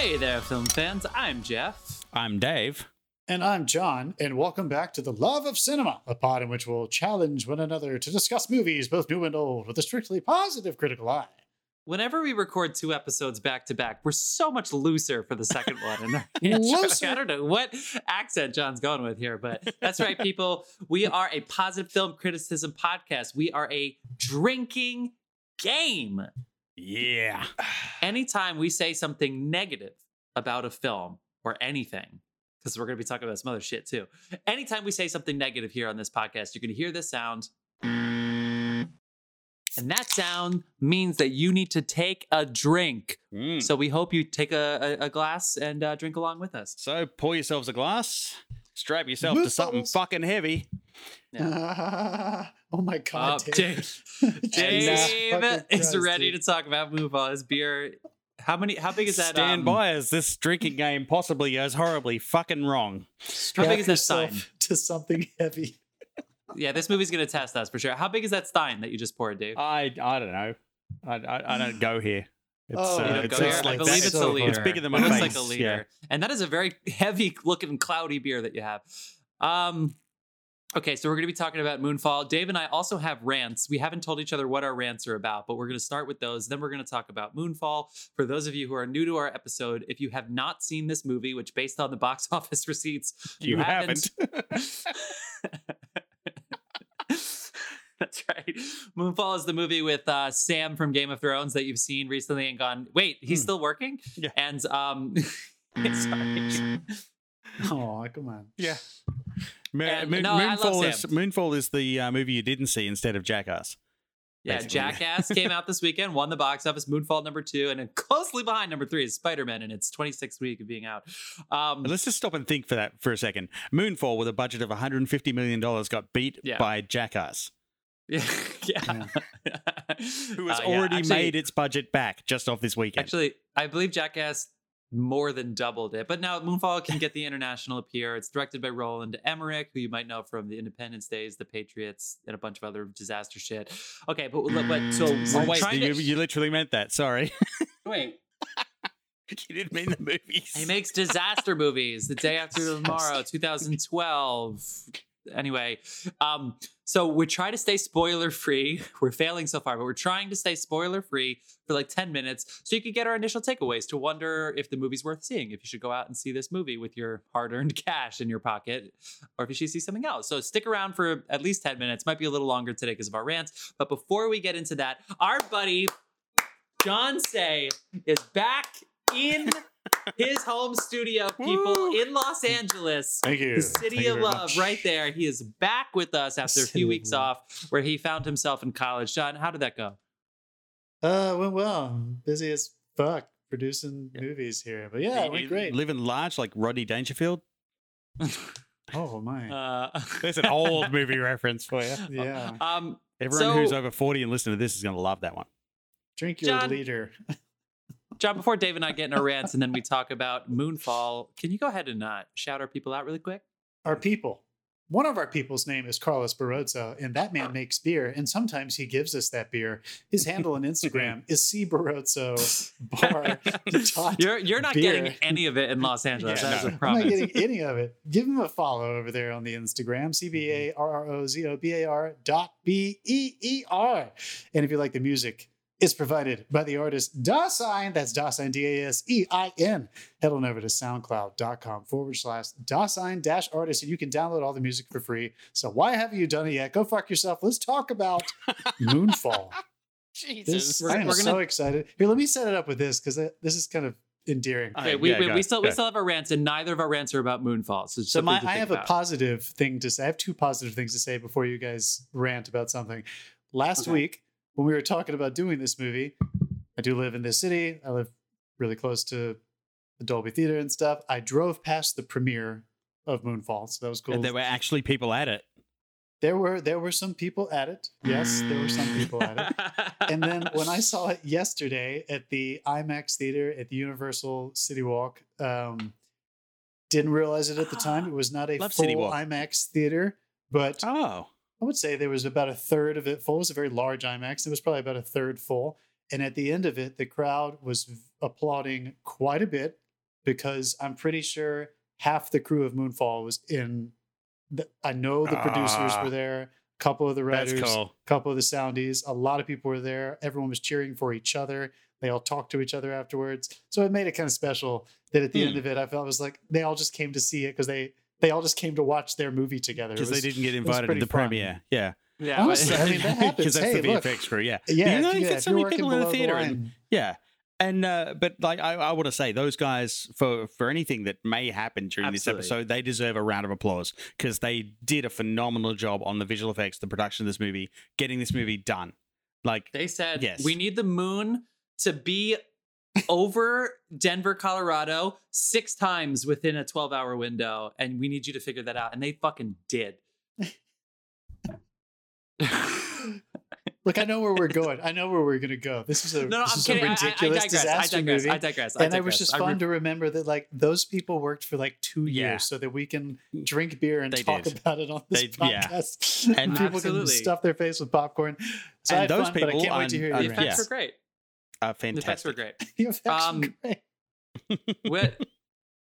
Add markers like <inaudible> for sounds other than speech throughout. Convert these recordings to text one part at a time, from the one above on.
Hey there, film fans. I'm Jeff. I'm Dave. And I'm John, and welcome back to The Love of Cinema, a pod in which we'll challenge one another to discuss movies, both new and old, with a strictly positive critical eye. Whenever we record two episodes back to back, we're so much looser for the second one. And <laughs> <laughs> Looser? I don't know what accent John's going with here, but that's right, people. We are a positive film criticism podcast. We are a drinking game. Yeah. Anytime we say something negative about a film or anything, because we're going to be talking about some other shit too. Anytime we say something negative here on this podcast, you're going to hear this sound. And that sound means that you need to take a drink. Mm. So we hope you take a, a, a glass and uh, drink along with us. So pour yourselves a glass, strap yourself to something Moonfalls. fucking heavy. <laughs> <laughs> oh my Uh, god, Dave, <laughs> Jesus Dave is ready dude. to talk about Moonfall. His beer. How many? How big is that? Stand um, by as this drinking game possibly goes horribly fucking wrong. How big is that stein? <laughs> To something heavy. Yeah, this movie's gonna test us for sure. How big is that stein that you just poured, Dave? I I don't know. I I, I don't go here. It's, Oh, uh, it's, go it's here? I like believe that. it's a liter. It's bigger than my it looks face. like a Yeah. liter, and that is a very heavy looking, cloudy beer that you have. Um, okay, so we're going to be talking about Moonfall. Dave and I also have rants. We haven't told each other what our rants are about, but we're going to start with those. Then we're going to talk about Moonfall. For those of you who are new to our episode, if you have not seen this movie, which based on the box <laughs> office receipts, You haven't. <laughs> That's right. Moonfall is the movie with uh, Sam from Game of Thrones that you've seen recently and gone, wait, he's Hmm. still working? Yeah. And um <laughs> sorry. Oh, come on. yeah. And- Moon- no, Moonfall is Moonfall is the uh, movie you didn't see instead of Jackass. Yeah, Basically. Jackass <laughs> came out this weekend, won the box office, Moonfall number two, and then closely behind number three is Spider-Man and its 26th week of being out. Um Let's just stop and think for that for a second. Moonfall, with a budget of 150 million dollars, got beat Yeah. by Jackass, <laughs> yeah. yeah. <laughs> who has Uh, yeah, already actually- made its budget back just off this weekend. Actually, I believe Jackass more than doubled it. But now Moonfall can get the international appeal. It's directed by Roland Emmerich, who you might know from the Independence Days, The Patriots, and a bunch of other disaster shit. Okay, but but so oh wait, you, to- you literally meant that. Sorry, <laughs> wait. you didn't mean the movies. He makes disaster movies. The Day After <laughs> Tomorrow, 2012. Anyway, um, so we're trying to stay spoiler free. <laughs> We're failing so far, but we're trying to stay spoiler free for like 10 minutes so you can get our initial takeaways to wonder if the movie's worth seeing, if you should go out and see this movie with your hard earned <laughs> cash in your pocket, or if you should see something else. So stick around for at least 10 minutes. Might be a little longer today because of our rants. But before we get into that, our buddy John Say is back in his home studio, <laughs> people Woo. in Los Angeles. Thank you. The city you of love, much. right there. He is back with us after a few weeks off, where he found himself in college. John, how did that go? Uh, went well. I'm busy as fuck producing movies here. But yeah, it You went great. Living large like Rodney Dangerfield. <laughs> Oh, my. <laughs> Uh, There's an old movie reference for you. yeah. um, Everyone So- who's over 40 and listening to this is going to love that one. Drink your John- leader. John, before Dave and I get in our rants and then we talk about Moonfall, can you go ahead and uh, shout our people out really quick? our people. One of our people's name is Carlos Barrozo, and that man makes beer, and sometimes he gives us that beer. His handle on Instagram <laughs> is C Barrozo Bar. <laughs> You're you're not beer. getting any of it in Los <laughs> Angeles. Yeah, that is no. a I'm not getting any of it. Give him a follow over there on the Instagram, C B A R R O Z O B A R dot B E E R. And if you like the music, it's provided by the artist Dasein. That's Dasein, D A S E I N. Head on over to soundcloud.com forward slash Dasein dash artist, and you can download all the music for free. So why haven't you done it yet? Go fuck yourself. Let's talk about <laughs> Moonfall. This, We're- I am we're so gonna- excited. Here, let me set it up with this because this is kind of endearing. Okay, Uh, we, yeah, we, we still we still have our rants, and neither of our rants are about Moonfall. So, So my, I think have a positive thing to say. I have two positive things to say before you guys rant about something. Last Okay. week, when we were talking about doing this movie, I do live in this city. I live really close to the Dolby Theater and stuff. I drove past the premiere of Moonfall, so that was cool. And there were actually people at it. there were there were some people at it. Yes, there were some people at it. And then when I saw it yesterday at the IMAX theater at the Universal City Walk, um, didn't realize it at the time. It was not a <gasps> Love full. IMAX theater, but Oh. I would say there was about a third of it full. It was a very large IMAX. It was probably about a third full. And at the end of it, the crowd was applauding quite a bit. because I'm pretty sure half the crew of Moonfall was in. The, I know the producers Ah. were there. A couple of the writers, cool. couple of the soundies. A lot of people were there. Everyone was cheering for each other. They all talked to each other afterwards. So it made it kind of special that at the Hmm. end of it, I felt it was like they all just came to see it because they they all just came to watch their movie together. Because they didn't get invited to the fun. premiere. Yeah. Yeah, Honestly, but- I mean, that <laughs> happens. Because that's Hey, the look. VFX crew. Yeah. Yeah, You know, if you yeah, get so many people in the below theater and- Yeah. And uh, but like I, I want to say those guys for for anything that may happen during this episode, they deserve a round of applause because they did a phenomenal job on the visual effects, the production of this movie, getting this movie done. Like They said Yes. we need the moon to be over Denver, Colorado, six times within a 12 hour window. And we need you to figure that out. And they fucking did. <laughs> Look, I know where we're going. I know where we're going to go. This is a, No, no, this I'm is kidding. a I- I, I, ridiculous digress. I disaster digress. movie. I digress. I and it was just fun re- to remember that like those people worked for like two Yeah. years so that we can drink beer and They talk did. about it on this They- yeah. podcast. And- And people Absolutely. can stuff their face with popcorn. So And those fun, but I people can't wait to hear on- the your effects yeah. were great. Uh, The effects were great. <laughs> The effects were Um, great. What?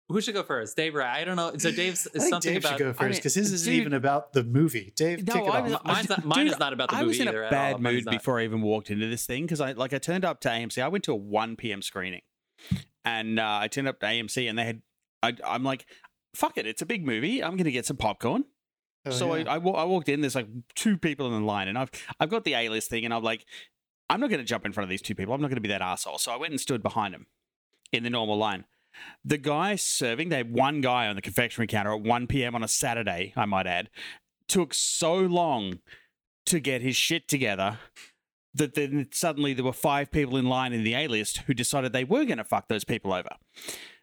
Who should go first? Dave I? I don't know. So Dave's <laughs> I think something Dave about. should go I first mean, because his isn't dude- even about the movie. Dave, No, it I off. was- Mine's not, mine Dude, is not about the I movie was in a bad is mood before I even walked into this thing because I like I turned up to AMC. I went to a 1 p.m. screening, and uh, I turned up to AMC, and they had. I, I'm like, fuck it, it's a big movie. I'm gonna get some popcorn. Oh, so yeah. I, I, I walked in. There's like two people in the line, and I've I've got the A list thing, and I'm like, I'm not gonna jump in front of these two people. I'm not gonna be that asshole. So I went and stood behind them in the normal line. The guy serving, they had one guy on the confectionery counter at 1 p.m. on a Saturday, I might add, took so long to get his shit together that then suddenly there were five people in line in the A list who decided they were going to fuck those people over.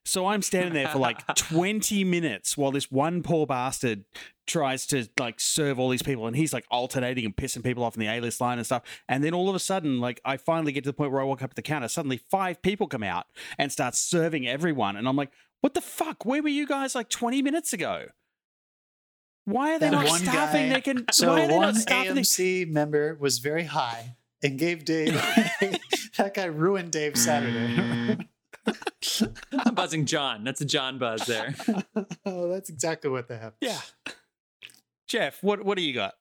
So I'm standing there for like <laughs> 20 minutes while this one poor bastard tries to like serve all these people and he's like alternating and pissing people off in the A-list line and stuff. And then all of a sudden, like I finally get to the point where I walk up to the counter, suddenly five people come out and start serving everyone. And I'm like, what the fuck? Where were you guys like 20 minutes ago? Why are they That not one staffing? guy- They can. So <laughs> why are they one not staffing? the- AMC member was very high and gave Dave <laughs> that guy ruined Dave's Saturday. I'm buzzing John. That's a John buzz there. <laughs> oh, that's exactly what that happened. Yeah. Jeff, what what do you got?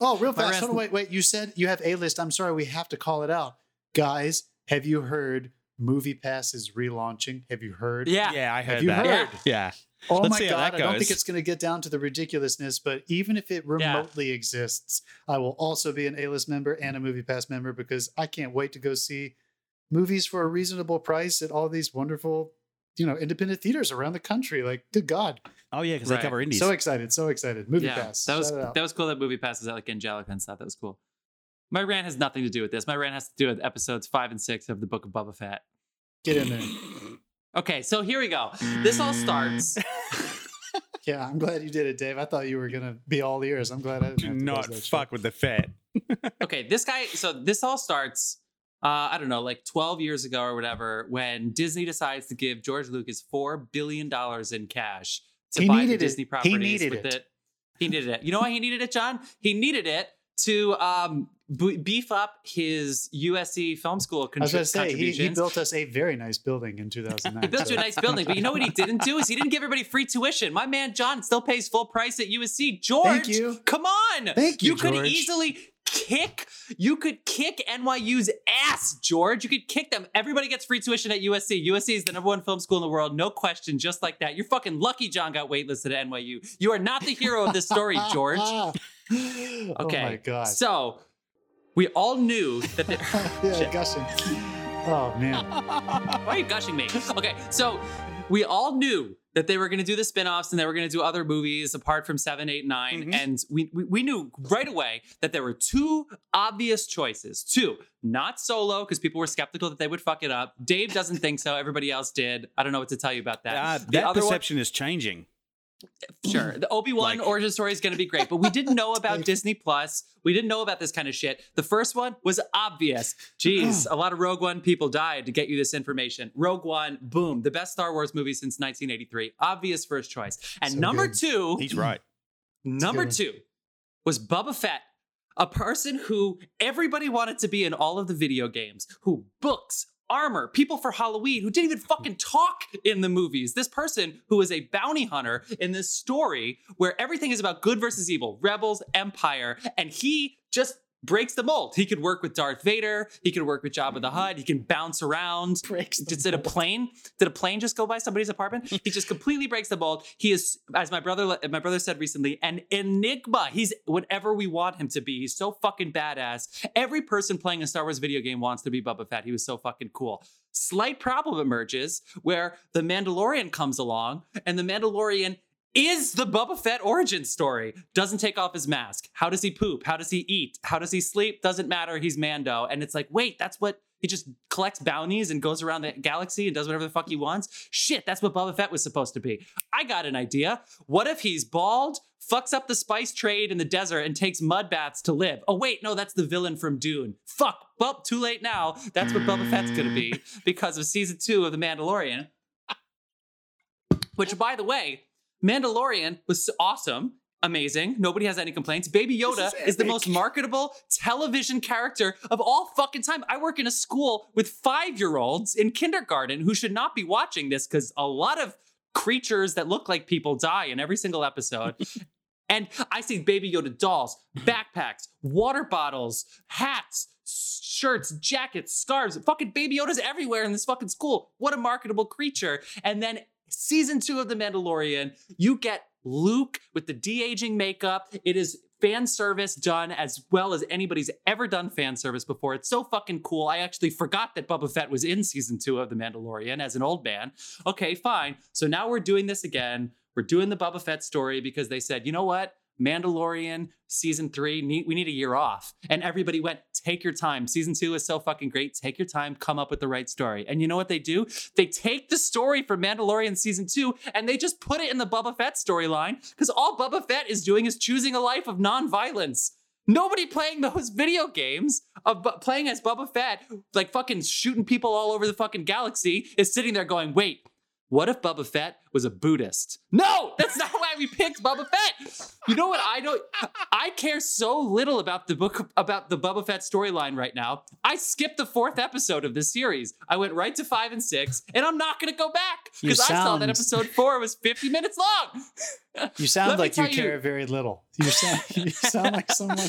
Oh, real fast. rest- Hold on, wait, wait. You said you have A list. I'm sorry, we have to call it out. Guys, have you heard Movie Pass is relaunching? Have you heard? Yeah. Yeah, I heard you that. heard? Yeah. Oh Let's my god, I don't think it's going to get down to the ridiculousness, but even if it remotely exists, I will also be an A-list member and a Movie Pass member because I can't wait to go see movies for a reasonable price at all these wonderful, you know, independent theaters around the country. Like, good god. Oh yeah, because Right. they cover indies. So excited, so excited. Movie yeah, Pass. That was Shout it out. that was cool. That movie passes out like Angelika and stuff. That was cool. My rant has nothing to do with this. My rant has to do with episodes five and six of the Book of Boba Fett. Get in there. <laughs> Okay, so here we go. This all starts. <laughs> Yeah, I'm glad you did it, Dave. I thought you were gonna be all ears. I'm glad I didn't Do have to not buzz that shit. fuck with the Fett. <laughs> okay, this guy. So this all starts. Uh, I don't know, like 12 years ago or whatever, when Disney decides to give George Lucas four billion dollars in cash to He buy the needed it. Disney He needed with it. it. He needed it. You know why he needed it, John? He needed it to um, b- beef up his USC film school I was say he, contributions. he built us a very nice building in 2009. <laughs> He built you a nice building, but you know what he <laughs> didn't do is he didn't give everybody free tuition. My man John still pays full price at USC. George, you. come on. Thank you, could George. easily kick. You could kick NYU's ass, George. You could kick them. Everybody gets free tuition at USC. USC is the number one film school in the world, no question. Just like that, you're fucking lucky. John got waitlisted at NYU. You are not the hero of this story, George. <laughs> Oh okay. Okay. Oh my god. So we all knew that. The- <laughs> <laughs> yeah, gushing. Oh man. Why are you gushing me? Okay, so we all knew that they were going to do the spin-offs and they were going to do other movies apart from 7 8 9 Mhm. and we, we we knew right away that there were two obvious choices. Two not solo because people were skeptical that they would fuck it up. Dave doesn't think so. Everybody else did. I don't know what to tell you about that. The that other one- perception is changing. Sure. <laughs> The Obi-Wan Like- origin story is going to be great, but we didn't know about <laughs> Disney Plus. We didn't know about this kind of shit. The first one was obvious. <clears throat> Jeez, a lot of Rogue One people died to get you this information. Rogue One, boom, the best Star Wars movie since 1983. Obvious first choice. And So number good. two, He's right. <clears throat> number two was Boba Fett, a person who everybody wanted to be in all of the video games, who books armor, people for Halloween who didn't even fucking talk in the movies. This person who is a bounty hunter in this story where everything is about good versus evil, rebels, empire, and he just breaks the mold. He could work with Darth Vader. He could work with Jabba the mm-hmm. Hutt. He can bounce around. Breaks Just did a plane? Did a plane just go by somebody's apartment? He just completely breaks the mold. He is, as my brother, my brother said recently, an enigma. He's whatever we want him to be. He's so fucking badass. Every person playing a Star Wars video game wants to be Boba Fett. He was so fucking cool. Slight problem emerges where the Mandalorian comes along, and the Mandalorian is the Boba Fett origin story. Doesn't take off his mask. How does he poop? How does he eat? How does he sleep? Doesn't matter. He's Mando. And it's like, wait, that's what he just collects bounties and goes around the galaxy and does whatever the fuck he wants. Shit, that's what Boba Fett was supposed to be. I got an idea. What if he's bald, fucks up the spice trade in the desert, and takes mud baths to live? Oh, wait, no, that's the villain from Dune. Fuck. Well, too late now. That's what Boba Fett's gonna be <laughs> because of season two of The Mandalorian. Which, by the way, Mandalorian was awesome, amazing. Nobody has any complaints. Baby Yoda is is, the most marketable television character of all fucking time. I work in a school with five year olds in kindergarten who should not be watching this because a lot of creatures that look like people die in every single episode. <laughs> And I see Baby Yoda dolls, <laughs> backpacks, water bottles, hats, shirts, jackets, scarves. Fucking Baby Yoda's everywhere in this fucking school. What a marketable creature. And then season two of The Mandalorian, you get Luke with the de aging makeup. It is fan service done as well as anybody's ever done fan service before. It's so fucking cool. I actually forgot that Boba Fett was in season two of The Mandalorian as an old man. Okay, fine. So now we're doing this again. We're doing the Boba Fett story because they said, you know what? Mandalorian season three, we need a year off. And everybody went, take your time. Season two is so fucking great. Take your time, come up with the right story. And you know what they do? They take the story from Mandalorian season two and they just put it in the Boba Fett storyline because all Boba Fett is doing is choosing a life of non-violence. Nobody playing those <laughs> video games of bu- playing as Boba Fett, like fucking shooting people all over the fucking galaxy, is sitting there going, wait, what if Boba Fett was a Buddhist? No, that's not why we picked Boba Fett. You know what? I don't. I care so little about the book about the Boba Fett storyline right now. I skipped the fourth episode of this series. I went right to five and six, and I'm not going to go back because I saw that episode four was 50 minutes long. <laughs> You sound like you tell you- care very little. You sound, you sound like someone. <laughs> <laughs>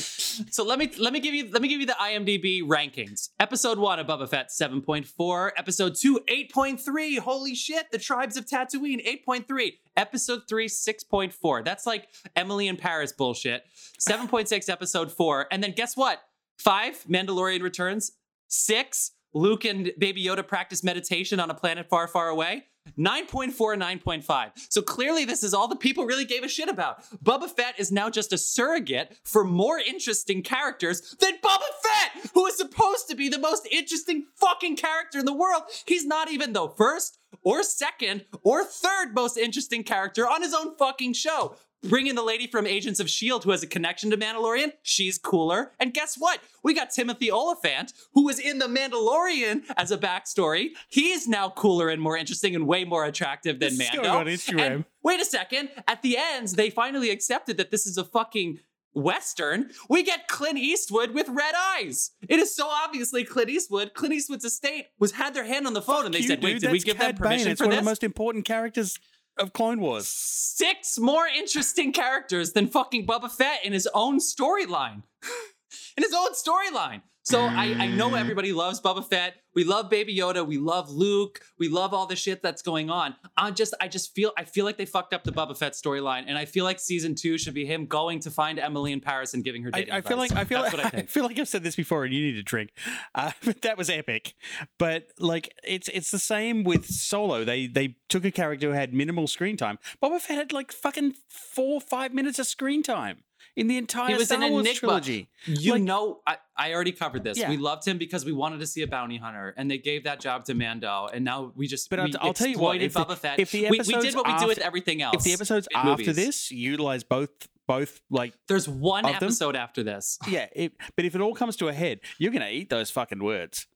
So let me let me give you let me give you the IMDb rankings. Episode one of Boba Fett 7.4. Episode two 8.3. Holy shit! The Tribes of Tatooine 8.3. Episode three 6.4. That's like Emily in Paris bullshit. 7.6 episode four, and then guess what? Five Mandalorian returns. Six Luke and Baby Yoda practice meditation on a planet far, far away. 9.4, 9.5. So clearly, this is all the people really gave a shit about. Boba Fett is now just a surrogate for more interesting characters than Boba Fett, who is supposed to be the most interesting fucking character in the world. He's not even the first or second or third most interesting character on his own fucking show. Bring in the lady from Agents of S.H.I.E.L.D. who has a connection to Mandalorian. She's cooler. And guess what? We got Timothy Olyphant, who was in The Mandalorian as a backstory. He's now cooler and more interesting and way more attractive than Mando. going on Instagram. And wait a second. At the end, they finally accepted that this is a fucking Western. We get Clint Eastwood with red eyes. It is so obviously Clint Eastwood. Clint Eastwood's estate was had their hand on the phone and they You, said, wait, dude, did we give Cad them permission Bane. It's for one this? of the most important characters of Clone Wars. six more interesting characters than fucking Boba Fett in his own storyline. <gasps> in his own storyline. So I, I know everybody loves Boba Fett. We love Baby Yoda. We love Luke. We love all the shit that's going on. I just I just feel I feel like they fucked up the Boba Fett storyline, and I feel like season two should be him going to find Emily in Paris and giving her I, dating I feel like I feel that's like what I think. feel like I've said this before, and you need a drink. Uh, <laughs> but that was epic. But like, it's it's the same with Solo. They they took a character who had minimal screen time. Boba Fett had like fucking four five minutes of screen time in the entire He was Star an Wars enigma. trilogy. You Like- know, I, I already covered this. Yeah. We loved him because we wanted to see a bounty hunter, and they gave that job to Mando, and now we just. But we I'll tell you what, if the- Boba Fett. if the we, we episodes did what we do with after- everything else. If the episodes after movies. this utilize both both like there's one of them? episode after this. yeah, it, but if it all comes to a head, you're gonna eat those fucking words.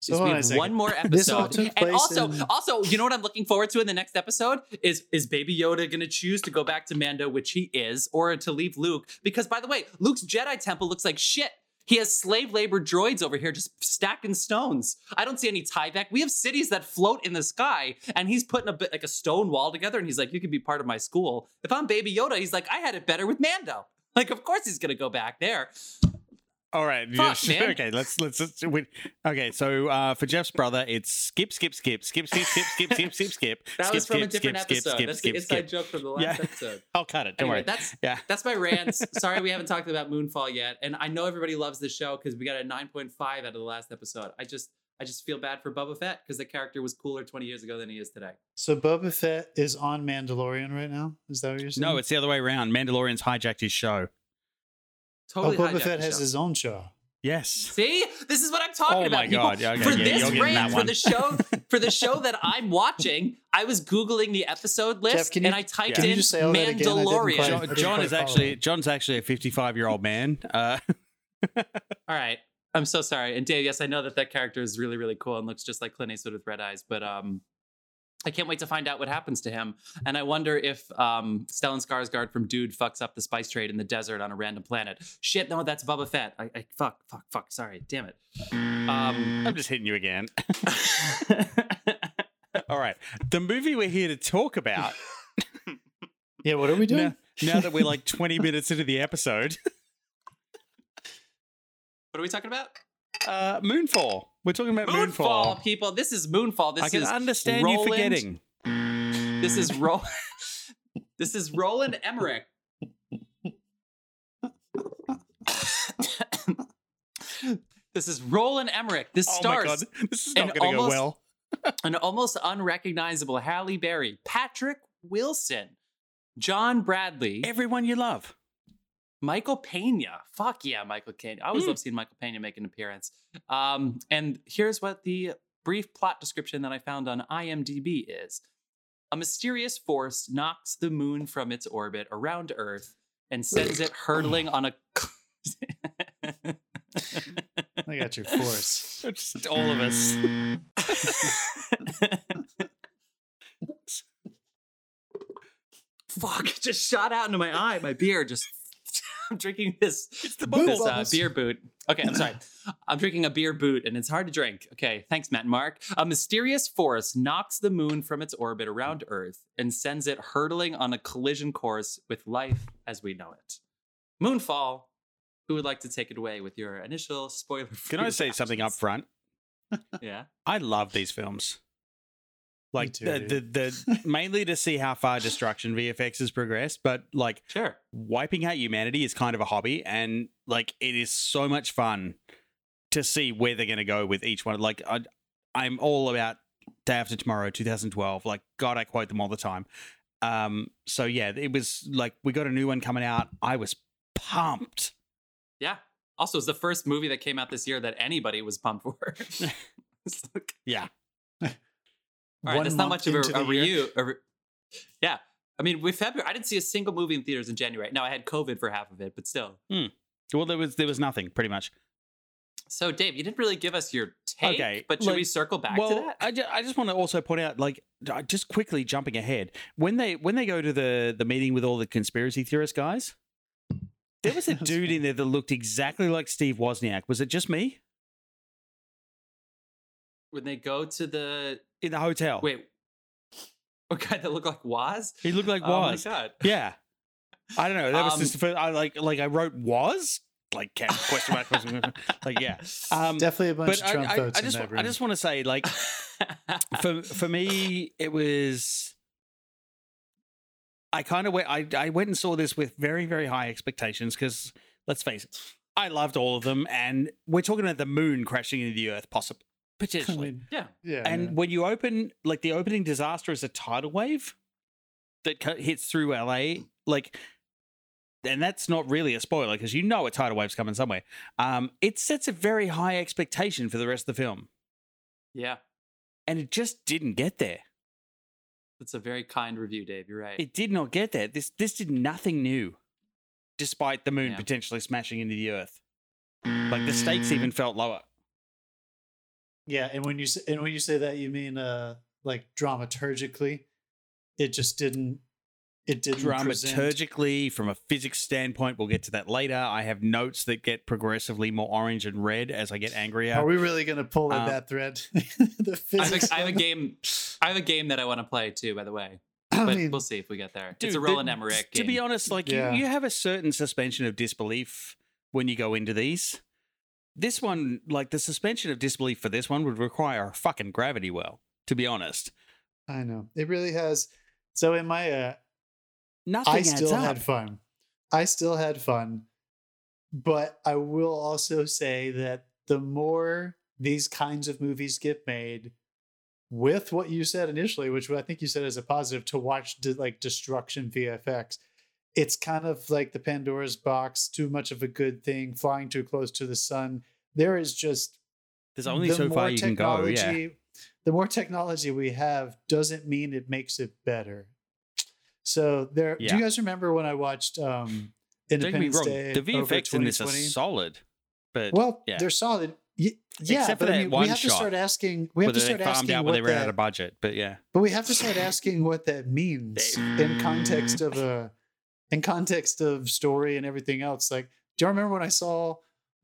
So have one more <laughs> episode, and also, in- also, you know what I'm looking forward to in the next episode is is Baby Yoda going to choose to go back to Mando, which he is, or to leave Luke? Because by the way, Luke's Jedi temple looks like shit. He has slave labor droids over here just stacking stones. I don't see any Tyvek. We have cities that float in the sky, and he's putting a bit like a stone wall together, and he's like, "You can be part of my school." If I'm Baby Yoda, he's like, "I had it better with Mando." <laughs> Like, of course he's gonna go back there. All right. <laughs> Fuck, yeah, man. Okay, let's let's, let's we, okay. So uh, for Jeff's brother, it's skip, skip, skip, skip, skip, skip, skip, skip, skip, <laughs> skip. That skip, was from a skip, different skip, episode. Skip, That's skip, the inside skip. joke from the last Yeah. episode. <laughs> I'll cut it. Don't Anyway, worry. that's Yeah. that's my rant. Sorry, we haven't talked about Moonfall yet, and I know everybody loves this show because we got a 9.5 out of the last episode. I just I just feel bad for Boba Fett because the character was cooler 20 years ago than he is today. So Boba Fett is on Mandalorian right now. Is that what you're saying? No, it's the other way around. Mandalorian's hijacked his show. Totally. oh, Boba hijacked Fett the has show. his own show. Yes. See, this is what I'm talking Oh about. my people. God. Yeah, okay, for yeah, this you're getting that rant, for the show, <laughs> for the show that I'm watching, I was googling the episode list can you- and I typed can you in just say all that again? I didn't Mandalorian. quite- John, I didn't John is actually that. John's actually a 55 year old man. Uh, <laughs> All right. I'm so sorry. And Dave, yes, I know that that character is really, really cool and looks just like Clint Eastwood with red eyes, but um, I can't wait to find out what happens to him. And I wonder if um, Stellan Skarsgård from Dune fucks up the spice trade in the desert on a random planet. Shit, no, that's Boba Fett. I, I fuck, fuck, fuck. Sorry, damn it. Um, I'm just hitting you again. <laughs> All right. The movie we're here to talk about <laughs> Yeah, what are we doing? now, now that we're like 20 minutes into the episode, what are we talking about? uh, Moonfall. We're talking about Moonfall, Moonfall. people. This is Moonfall. This I can is understand Roland- you forgetting. This is Ro- <laughs> This is Roland Emmerich. <coughs> this is Roland Emmerich. This Oh my god, stars this is not going to go well. <laughs> an almost unrecognizable Halle Berry, Patrick Wilson, John Bradley, Everyone you love. Michael Peña. Fuck yeah, Michael Peña. I always Mm. love seeing Michael Peña make an appearance. Um, and here's what the brief plot description that I found on IMDb is A mysterious force knocks the moon from its orbit around Earth and sends it hurtling on a. <laughs> I got your force. <laughs> Just all of us. <laughs> Fuck, it just shot out into my eye. My beer just. I'm drinking this, the this uh, beer boot. Okay, I'm sorry. I'm drinking a beer boot and it's hard to drink. Okay, thanks, Matt and Mark. A mysterious force knocks the moon from its orbit around Earth and sends it hurtling on a collision course with life as we know it. Moonfall. Who would like to take it away with your initial spoiler? Can I say something up front? <laughs> Yeah. I love these films. Like too, the, the the mainly to see how far destruction VFX has progressed, but like Sure. wiping out humanity is kind of a hobby, and like it is so much fun to see where they're going to go with each one. Like I, I'm all about Day After Tomorrow, 2012. Like God, I quote them all the time. Um, so yeah, it was like we got a new one coming out. I was pumped. Yeah. Also, it's the first movie that came out this year that anybody was pumped for. <laughs> It's like- Yeah, <laughs> All right, that's not much of a, a review. re- yeah, I mean, with February, I didn't see a single movie in theaters in January. Now I had COVID for half of it, but still. Hmm. well, there was there was nothing pretty much. So, Dave, you didn't really give us your take, Okay, but should like- we circle back well, to that? I, ju- I just want to also point out, like, just quickly jumping ahead, when they when they go to the the meeting with all the conspiracy theorist guys, there was a <laughs> dude in there that looked exactly like Steve Wozniak. Was it just me when they go to the in the hotel? wait, <laughs> what guy that looked like Woz? he looked like Oh my Woz. god! yeah, I don't know. That was Um, just the first. I like like I wrote was like ca- question mark question mark. <laughs> like yeah. Um, Definitely a bunch but of I, Trump I, votes I just in that I just want to say like <laughs> for for me it was I kind of went I, I went and saw this with very very high expectations because let's face it I loved all of them and we're talking about the moon crashing into the earth possibly I potentially mean, yeah, yeah. and yeah. when you open like the opening disaster is a tidal wave that co- hits through LA like and that's not really a spoiler because you know a tidal wave's coming somewhere um it sets a very high expectation for the rest of the film yeah. and it just didn't get there. That's a very kind review, Dave. You're right. It did not get there. This this did nothing new, despite the moon Yeah. potentially smashing into the earth. Like the stakes even felt lower. Yeah, and when you say, and when you say that, you mean uh like dramaturgically, it just didn't it didn't present. dramaturgically from a physics standpoint we'll get to that later i have notes that get progressively more orange and red as i get angrier Are we really going to pull at Uh, that thread? <laughs> the I have, physics. a, I have a game. I have a game that I want to play too. By the way, <clears throat> I but mean, we'll see if we get there. Dude, it's a Roland Emmerich. to be honest like Yeah. you, you have a certain suspension of disbelief when you go into these this one like the suspension of disbelief for this one would require a fucking gravity well to be honest I know it really has. So in my, uh, nothing I still up. had fun. I still had fun, but I will also say that the more these kinds of movies get made, with what you said initially, which I think you said as a positive, to watch de- like destruction VFX, it's kind of like the Pandora's box, too much of a good thing, flying too close to the sun. There is just there's only the so far you can go yeah technology- The more technology we have doesn't mean it makes it better. So there, do you guys remember when I watched um, Don't Independence wrong, Day? the VFX in this are solid but Well, yeah. they're solid. Yeah, Except for but I that mean, we have to start asking. We have to start asking out what when they ran out of budget but yeah But we have to start asking what that means in context of a, in context of story and everything else. Like, do you remember when I saw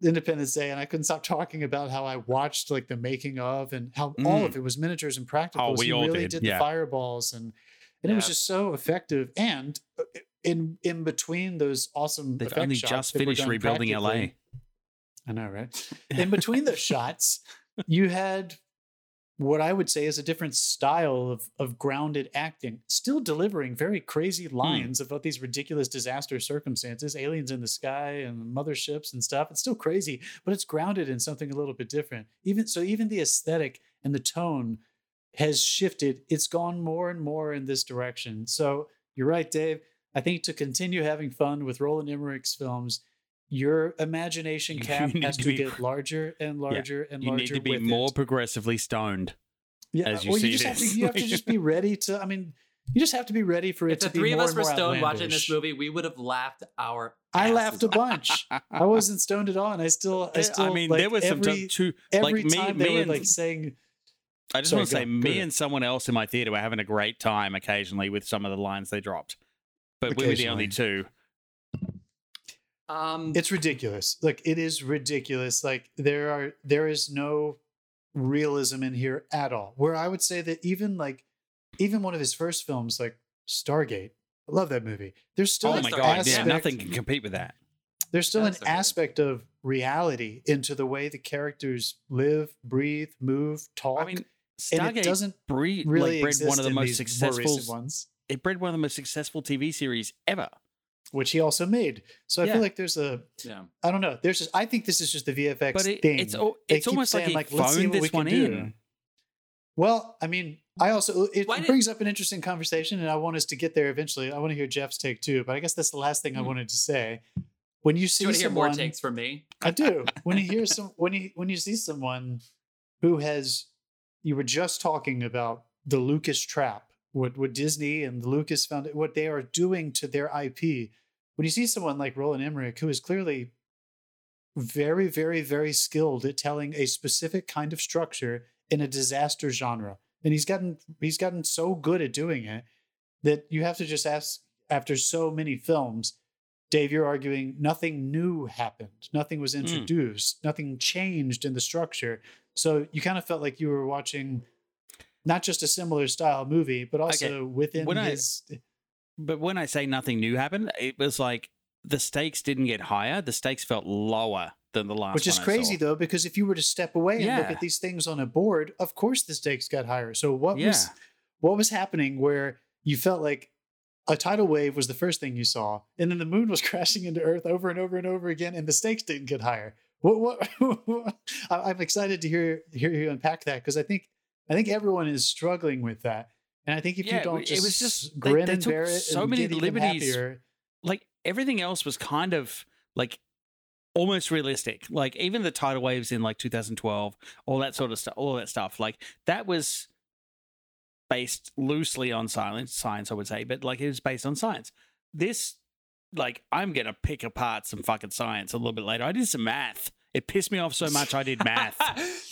Independence Day and I couldn't stop talking about how I watched like the making of and how all Mm. of it was miniatures and practicals. Oh, we he all really did, did, yeah. the fireballs and and it was just so effective. And uh, in in between those awesome, they've only just finished rebuilding la I know, right? <laughs> In between those shots, you had what I would say is a different style of of grounded acting, still delivering very crazy Hmm. lines about these ridiculous disaster circumstances, aliens in the sky and motherships and stuff. It's still crazy, but it's grounded in something a little bit different. Even so, even the aesthetic and the tone has shifted. It's gone more and more in this direction. So you're right, Dave. I think to continue having fun with Roland Emmerich's films, your imagination <laughs> You cap need has to to, be- get larger and larger and larger. you need to be more It. progressively stoned Yeah, as you well, see you just have to. You have to just be <laughs> ready to. I mean, you just have to be ready for it to be stoned. if to the be three of us were more stoned watching this movie, we would have laughed our. I laughed a bunch. I <laughs> wasn't stoned at all, and I still, I still. I mean, like, there was some every, t- two. every like me, time me they were and like saying, I just Sorry, want to go- say, go me ahead. and someone else in my theater were having a great time occasionally with some of the lines they dropped, but we were the only two. Um, it's ridiculous. Like it is ridiculous. Like there are, there is no realism in here at all. Where I would say that even like, even one of his first films, like Stargate, I love that movie. There's still Oh my Stargate, god, yeah, nothing can compete with that. there's still That's an Stargate. aspect of reality into the way the characters live, breathe, move, talk. I mean, and Stargate it doesn't breed, really like, bred exist one of the most successful. ones, It bred one of the most successful TV series ever. Which he also made. So I Yeah. feel like there's a, yeah. I don't know. There's just, I think this is just the VFX But it, thing. it's it's keep almost like he like, let's see phoned what we this can one do. in. Well, I mean, I also it, Why it did- brings up an interesting conversation, and I want us to get there eventually. I want to hear Jeff's take too, but I guess that's the last thing I Hmm. wanted to say. When you Do see you want to hear more someone, takes from me? I do. <laughs> When you hear some, when you when you see someone who has, you were just talking about the Lucas trap, what what Disney and the Lucas found, what they are doing to their IP. When you see someone like Roland Emmerich, who is clearly very, very, very skilled at telling a specific kind of structure in a disaster genre, and he's gotten he's gotten so good at doing it that you have to just ask after so many films Dave, you're arguing nothing new happened, nothing was mm. introduced, nothing changed in the structure. So you kind of felt like you were watching not just a similar style movie, but also Okay, within when I- his. Eh, But when I say nothing new happened, it was like the stakes didn't get higher. The stakes felt lower than the last Which is crazy though, because if you were to step away and look at these things on a board, of course the stakes got higher. So what was what was happening where you felt like a tidal wave was the first thing you saw, and then the moon was <laughs> crashing into Earth over and over and over again, and the stakes didn't get higher. What? What? <laughs> I'm excited to hear hear you unpack that because I think I think everyone is struggling with that, and I think if Yeah, you don't it just, was just- they- grin they and took bear it so and many get liberties happier, like everything else was kind of like almost realistic. Like even the tidal waves in like 2012, all that sort of stuff, all that stuff. Like that was based loosely on science, science I would say, but like it was based on science. This, like, I'm gonna pick apart some fucking science a little bit later. I did some math. It pissed me off so much I did math.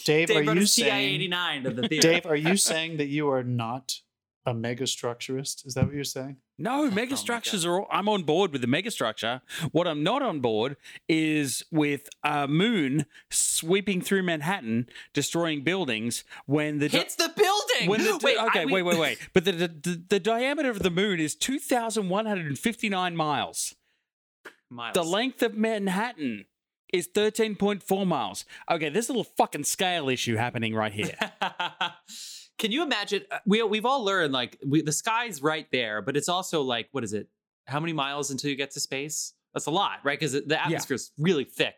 <laughs> Dave, are you saying- eighty <laughs> nine to the. Dave, are you saying that you are not a mega structurist? Is that what you're saying? No, oh megastructures are. All, I'm on board with the megastructure. What I'm not on board is with a moon sweeping through Manhattan, destroying buildings. When the di- Hits the building. when the wait, okay, I- wait, wait, wait. But the, the the the diameter of the moon is two thousand one hundred and fifty nine miles. Miles. The length of Manhattan is thirteen point four miles. Okay, there's a little fucking scale issue happening right here. <laughs> Can you imagine? uh, We we've all learned like we, the sky's right there, but it's also like what is it? How many miles until you get to space? That's a lot, right? Because the atmosphere atmosphere's really thick.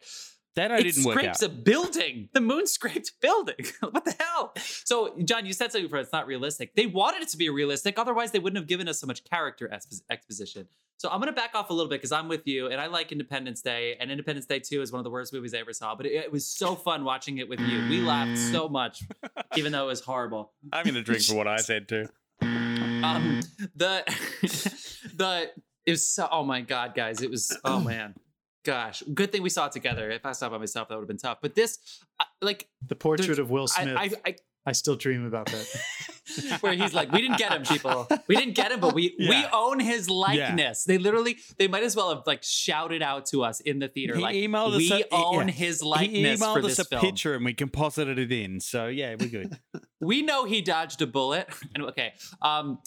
That I it didn't work scrapes a building. The moon <laughs> scraped a building. <laughs> what the hell? So, John, you said something before. It's not realistic. They wanted it to be realistic. Otherwise, they wouldn't have given us so much character expo- exposition. So, I'm going to back off a little bit because I'm with you, and I like Independence Day. And Independence Day 2 is one of the worst movies I ever saw. But it, it was so fun watching it with you. We laughed so much, <laughs> even though it was horrible. I'm gonna drink for what I said too. Um, the the it was so. Oh my god, guys! It was. Oh man. Gosh, good thing we saw it together. If I saw it by myself, that would have been tough. But this, uh, like, The portrait of Will Smith. I, I, I still dream about that. <laughs> where he's like, we didn't get him, people. We didn't get him, but we we own his likeness. They literally, they might as well have like shouted out to us in the theater, He like, emailed us we a- own yeah. his He emailed for us this a film. picture and we composited it in. So yeah, we're good. <laughs> <laughs> We know he dodged a bullet. And okay, um,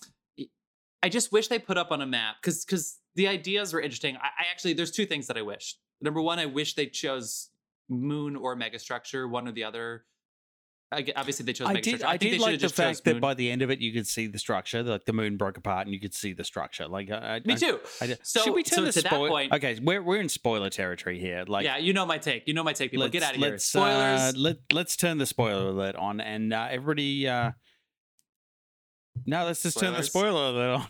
I just wish they put up on a map because because the ideas were interesting. I, I actually there's two things that I wish. Number one, I wish they chose moon or megastructure, one or the other. I obviously, they chose. I megastructure. did. I, think did like the fact that by the end of it, you could see the structure. Like the moon broke apart, and you could see the structure. Like I, I- Me too. I So- should we so turn the to that spoil- point- Okay, we're we're in spoiler territory here. Like yeah, you know my take. You know my take. People, get out of here. let's, Spoilers. Uh, let Let's turn the spoiler alert on, and uh, everybody. Uh, no, let's just turn the spoiler alert on.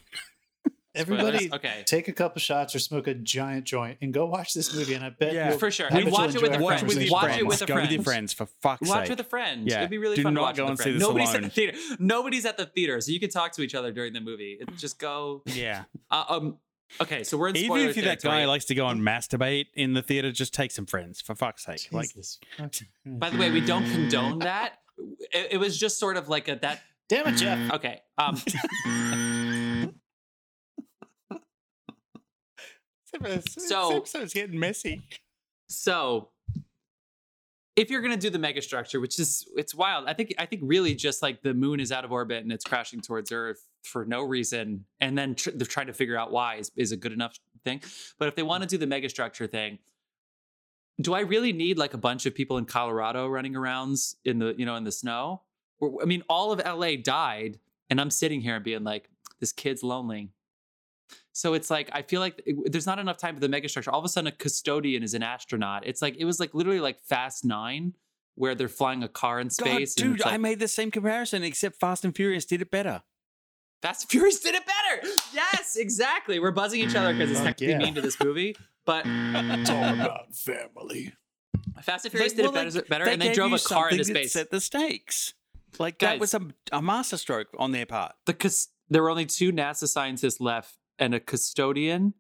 Everybody, Spoilers? Okay. take a couple shots or smoke a giant joint and go watch this movie. And I bet Yeah. you'll, For sure. I bet And you'll watch it with enjoy a friend. Watch it with your Watch it friends. with a Go with your friends for fuck's sake. Watch sake. with a friend. Yeah. It'd be really Do fun to not watch go with a and see friend. this Nobody's alone. at the theater. Nobody's at the theater, so you can talk to each other during the movie. It, just go. yeah. Uh, um. Okay, so we're in Even spoiler if you're that guy who likes to go and masturbate in the theater, just take some friends for fuck's sake. Like, Jesus. Okay. By the way, we don't condone that. It, it was just sort of like a that. Damn it, Jeff. Okay. Um. <laughs> So- episode's getting messy. So, if you're gonna do the megastructure, which is it's wild, I think I think really just like the moon is out of orbit and it's crashing towards Earth for no reason, and then tr- they're trying to figure out why is, is a good enough thing. But if they want to do the megastructure thing, do I really need like a bunch of people in Colorado running around in the you know in the snow? I mean, all of LA died, and I'm sitting here and being like, this kid's lonely. So it's like I feel like it- there's not enough time for the megastructure. All of a sudden, a custodian is an astronaut. It's like it was like literally like Fast Nine, where they're flying a car in God, space. and dude, like, I made the same comparison, except Fast and Furious did it better. Fast and Furious did it better. Yes, exactly. We're buzzing each other because it's mm, Fuck technically yeah. mean to this movie, but <laughs> It's all about family. Fast and Furious They- did well, it they- better, better they and they gave drove a car into something that space. Set the stakes. Like Guys. that was a, a masterstroke on their part. the cus- there were only two NASA scientists left and a custodian.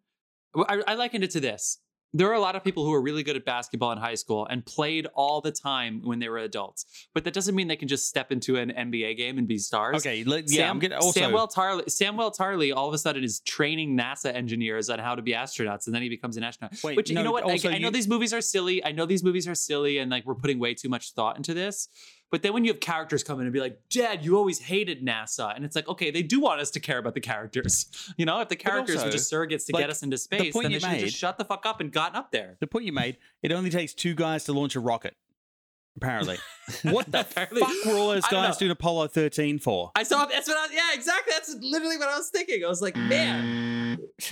I, I likened it to this. There are a lot of people who are really good at basketball in high school and played all the time when they were adults, but that doesn't mean they can just step into an NBA game and be stars. Okay, let, yeah, Sam, I'm getting also. Samuel Tarly. Samuel Tarly all of a sudden is training NASA engineers on how to be astronauts, and then he becomes an astronaut. Wait, Which no, you know what? I, I know you- these movies are silly. I know these movies are silly, and like we're putting way too much thought into this. But then when you have characters come in and be like, "Dad, you always hated NASA," and it's like, okay, they do want us to care about the characters. <laughs> You know, if the characters also, were just surrogates to like, get us into space, point then they you should have just shut the fuck up and gotten up there. the point you made, it only takes two guys to launch a rocket. Apparently, <laughs> what the Apparently. fuck were all those guys doing Apollo 13 for? I saw that's what I was, yeah, exactly. That's literally what I was thinking. I was like, man. <laughs>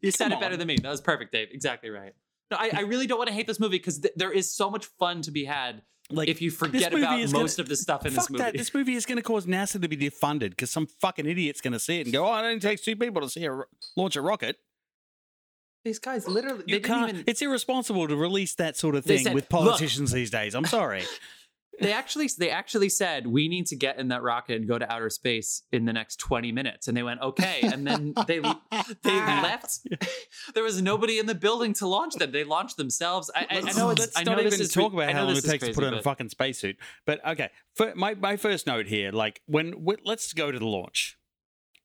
you said Come it better on. than me. That was perfect, Dave. Exactly right. No, I, I really don't want to hate this movie because th- there is so much fun to be had Like if you forget about most gonna- of the stuff in fuck this movie. that. This movie is going to cause NASA to be defunded because some fucking idiot's going to see it and go, "Oh, it only takes two people to see a launch a rocket." These guys literally You can't. didn't even It's irresponsible to release that sort of thing said, with "Look." politicians these days. I'm sorry. <laughs> they actually they actually said we need to get in that rocket and go to outer space in the next 20 minutes and they went okay and then they they <laughs> left <laughs> there was nobody in the building to launch them they launched themselves i, I, I know it's Let's I know not this even is talk about how long this it is takes to put on a fucking spacesuit. But okay, for my my first note here, like when, when let's go to the launch.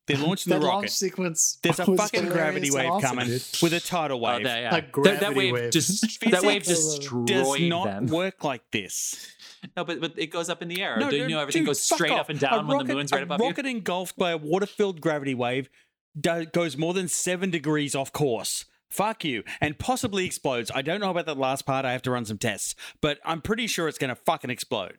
They're <laughs> launching the that launch rocket. sequence. There's a fucking gravity wave awesome, coming dude. with a tidal Oh, wave. yeah. A That- that, gravity wave, wave. just that wave Physics destroyed Does not them. work like this. <laughs> No, but but it goes up in the air. No, Do you know everything dude, goes straight off. up and A down when the rocket- moon's right a above rocket engulfed by a water-filled gravity wave do- goes more than seven degrees off course. Fuck you, and possibly explodes. I don't know about that last part. I have to run some tests, but I'm pretty sure it's going to fucking explode.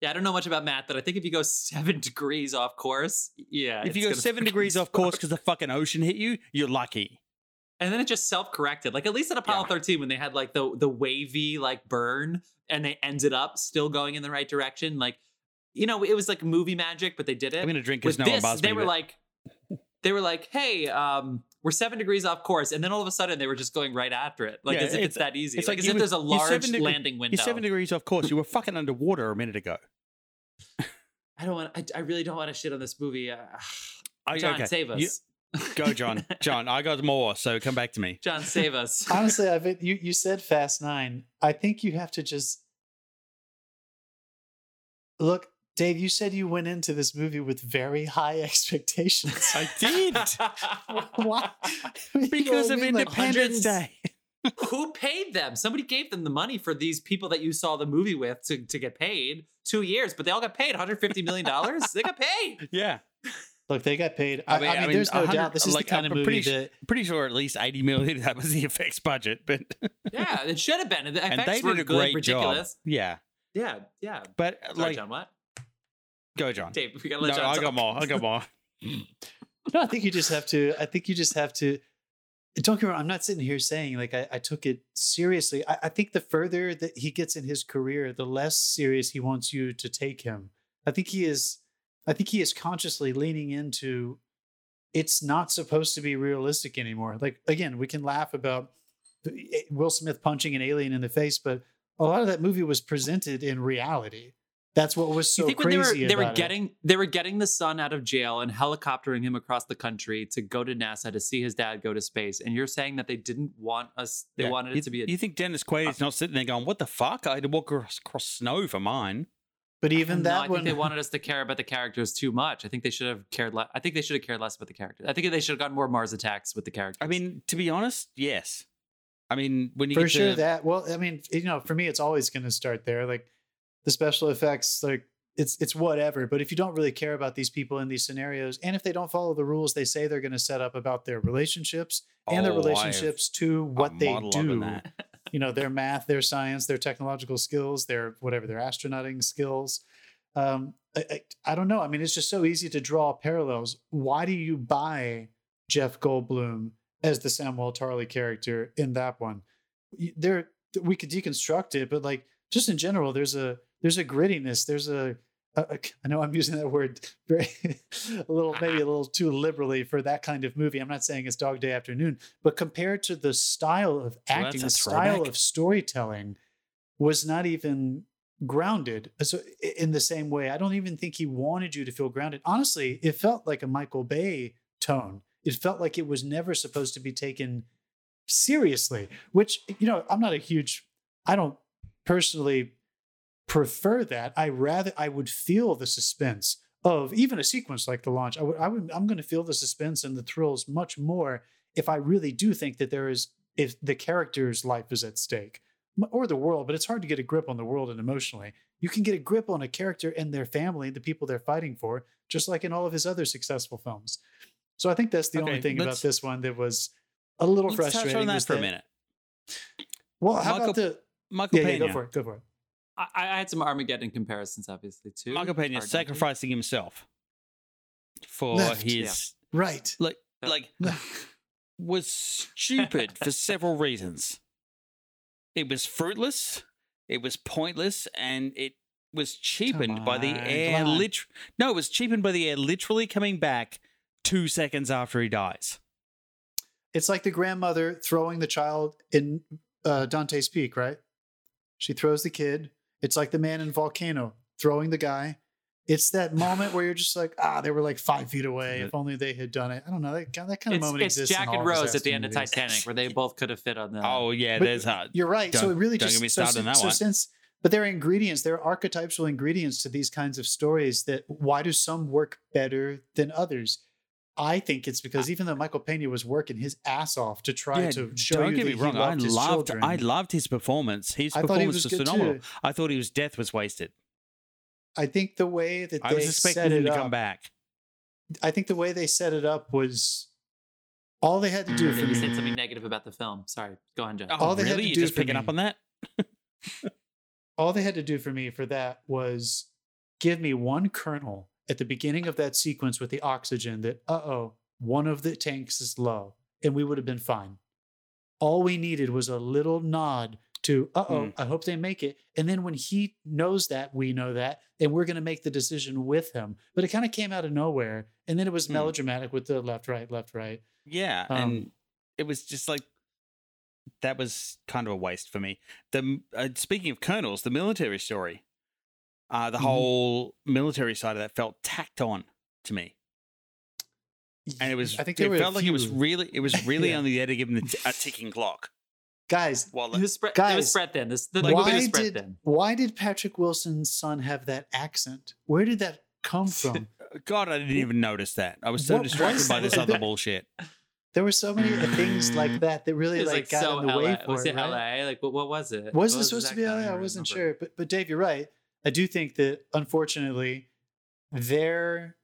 Yeah, I don't know much about math, but I think if you go seven <laughs> degrees off course, yeah. if you go seven degrees off course because the fucking ocean hit you, you're lucky. And then it just self-corrected. Like at least at Apollo Yeah. 13, when they had like the the wavy like burn, and they ended up still going in the right direction. Like, you know, it was like movie magic, but they did it. I'm to drink because no this, one they me. were but- like, they were like, hey, um, we're seven degrees off course, and then all of a sudden they were just going right after it, like Yeah, as if it's- it's, that easy. it's like, like as if were- there's a large degree- landing window. You're seven degrees off course. You were fucking underwater a minute ago. <laughs> I don't want. I, I really don't want to shit on this movie. Uh, John, okay, save us. you- go, John. <laughs> John, I got more, so come back to me. John, save us. <laughs> Honestly, I bet you you said Fast Nine. I think you have to just look, Dave. You said you went into this movie with very high <laughs> expectations. I did Why? You know because I of mean? Independence hundreds- Day. Who paid them? Somebody gave them the money for these people that you saw the movie with to, to get paid. Two years, but they all got paid 150 million dollars. they got paid. Yeah, Look, they got paid. I, I mean, there's no doubt this is like, the kind I'm of movie pretty, that pretty sure at least eighty million that was the <laughs> effects budget, but <laughs> Yeah, it should have been. The and effects they were did a good, great ridiculous. job. Yeah, Yeah, yeah. but uh, Sorry, like, John. What? go, John. Dave, we gotta No, let John I talk. got more. I got more. <laughs> No, I think you just have to. I think you just have to. Don't get me wrong. I'm not sitting here saying like I, I took it seriously. I, I think the further that he gets in his career, the less serious he wants you to take him. I think he is. I think he is consciously leaning into. It's not supposed to be realistic anymore. Like again, we can laugh about eh, Will Smith punching an alien in the face, but a lot of that movie was presented in reality. That's what was so you think when they crazy were they were about it. getting they were getting the son out of jail and helicoptering him across the country to go to NASA to see his dad go to space, and you're saying that they didn't want us? They Yeah. wanted you, it to be a You think Dennis Quaid's not sitting there going, "What the fuck? I had to walk across, across snow for mine." But even don't know, that I think they wanted us to care about the characters too much. I think they should have cared less. I think they should have cared less about the characters. I think they should have gotten more Mars attacks with the characters. I mean, to be honest, yes. I mean, when you for get sure to, that well i mean you know for me it's always going to start there like the special effects like it's it's whatever but if you don't really care about these people in these scenarios and if they don't follow the rules they say they're going to set up about their relationships and their Oh, I have relationships to what they model of do that. <laughs> you know their math their science their technological skills their whatever their astronauting skills. Um I, I, I don't know. I mean it's just so easy to draw parallels. Why do you buy jeff goldblum as the samuel tarly character in that one? There we could deconstruct it but like just in general there's a there's a grittiness there's a a- <laughs> I know I'm using that word very <laughs> a little maybe a little too liberally for that kind of movie. I'm not saying it's Dog Day Afternoon, but compared to the style of acting, a the style of storytelling was not even grounded. So in the same way, I don't even think he wanted you to feel grounded. Honestly, it felt like a Michael Bay tone. It felt like it was never supposed to be taken seriously, which you know, I'm not a huge I don't personally prefer that. I rather I would feel the suspense of even a sequence like the launch. I would I would I'm going to feel the suspense and the thrills much more if I really do think that there is if the character's life is at stake or the world, but it's hard to get a grip on the world and emotionally. You can get a grip on a character and their family, the people they're fighting for, just like in all of his other successful films. So I think that's the only thing about this one that was a little Let's touch frustrating. on that for a minute. Well, how Michael- about the Michael yeah, yeah, go for it, go for it. I, I had some Armageddon comparisons, obviously too. Michael Peña Hard sacrificing himself for Left, his Right. like Yeah. like <laughs> was stupid for several reasons. It was fruitless, it was pointless, and it was cheapened by the air. come on. Lit- no, it was cheapened by the air literally coming back two seconds after he dies. It's like the grandmother throwing the child in uh, Dante's Peak, right? She throws the kid. It's like the man in Volcano throwing the guy. It's that moment where you're just like, ah, they were like five feet away. If only they had done it. I don't know. That, that kind of It's, moment it's exists. in Jack all and Rose at the end of. Titanic, where they both could have fit on the. Oh yeah, But there's hard. You're right. so it really don't just get me so, started on that so one. since but there are ingredients, there are archetypal ingredients to these kinds of stories that why do some work better than others? I think it's because even though Michael Peña was working his ass off to try Yeah, to show don't you get that me he wrong. I loved his loved, children, I loved his performance. His I performance was was, phenomenal. too. I thought his death was wasted. I think the way that I they was set expecting him it to up, come back. I think the way they set it up was all they had to do for You me. said something negative about the film. Sorry. Go on, Jeff. Oh, All they had really? to You're do just for picking me- up on that? <laughs> all they had to do for me for that was give me one kernel at the beginning of that sequence with the oxygen that uh oh one of the tanks is low and we would have been fine all we needed was a little nod to uh oh Hmm. i hope they make it and then when he knows that we know that and we're going to make the decision with him but it kind of came out of nowhere and then it was Hmm. melodramatic with the left right left right Yeah, Um, and it was just like that was kind of a waste for me. The uh, speaking of colonels, the military story, uh, the Mhm. whole military side of that felt tacked on to me, and it was. i think it there were a felt like it was really. It was <laughs> really Yeah. only there to give them the ticking clock. guys While It was spread, it was spread thin. This, the why was spread did thin. why did Patrick Wilson's son have that accent? Where did that come <laughs> from? God, I didn't even notice that. I was so What distracted was by this other bullshit. <laughs> there were so many things like that that really like, like, got so in the LA. way for was it. it right? LA? Like, what, what was it? Was What it supposed to be? LA? I I wasn't remember. sure, but but Dave, you're right. I do think that unfortunately, there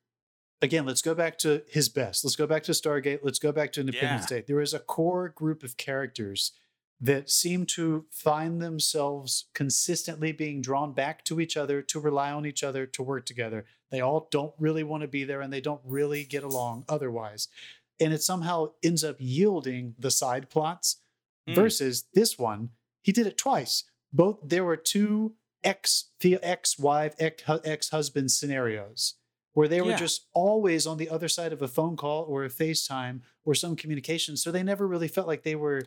again. Let's go back to his best. Let's go back to Stargate. Let's go back to Independence Yeah. Day. There is a core group of characters that seem to find themselves consistently being drawn back to each other, to rely on each other, to work together. They all don't really want to be there and they don't really get along otherwise. And it somehow ends up yielding the side plots Mm. versus this one. He did it twice. Both there were two ex ex wife ex husband scenarios where they were Yeah. just always on the other side of a phone call or a FaceTime or some communication. So they never really felt like they were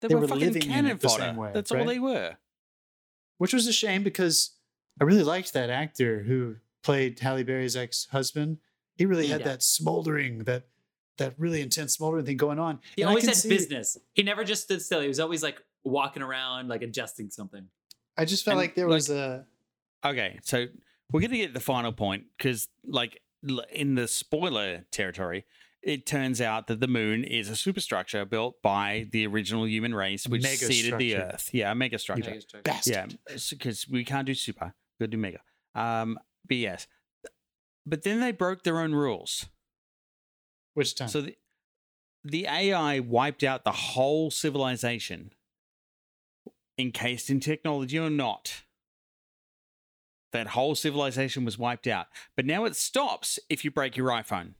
They, They were, were fucking living in it the same way, That's all they were. which was a shame because I really liked that actor who played Halle Berry's ex-husband. He really had Yeah. that smoldering, that that really intense smoldering thing going on. He And always had business. He never just stood still. He was always like walking around, like adjusting something. I just felt And, like there like- was a Okay, so we're going to get the final point because, like, in the spoiler territory, it turns out that the moon is a superstructure built by the original human race, which Mega seeded the. Earth. Yeah, a mega structure. Mega structure. Yeah, because we can't do super. We'll do mega. Um, but yes, but then they broke their own rules. Which time? So the, the AI wiped out the whole civilization, encased in technology or not. That whole civilization was wiped out. But now it stops if you break your iPhone.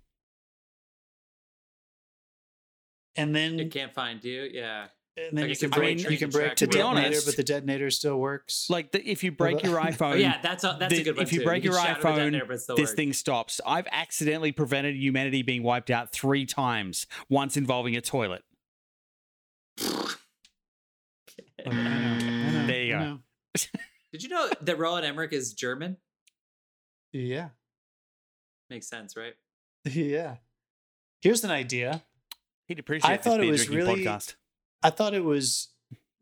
and then It can't find you. Yeah. and then I you can if I break train you can break track the detonator, honest- but the detonator still works. Like the, if you break your <laughs> oh, iPhone, Oh, yeah, that's a, that's the- a good one. if you too. break can your iPhone, detonator, but it still this works. thing stops. I've accidentally prevented humanity being wiped out three times, once involving a toilet. I know, I know, There you I go. know. <laughs> Did you know that Roland Emmerich is German? Yeah, Makes sense, right? <laughs> yeah. Here's an idea. He'd appreciate I this thought it was drinking really- podcast. I thought it was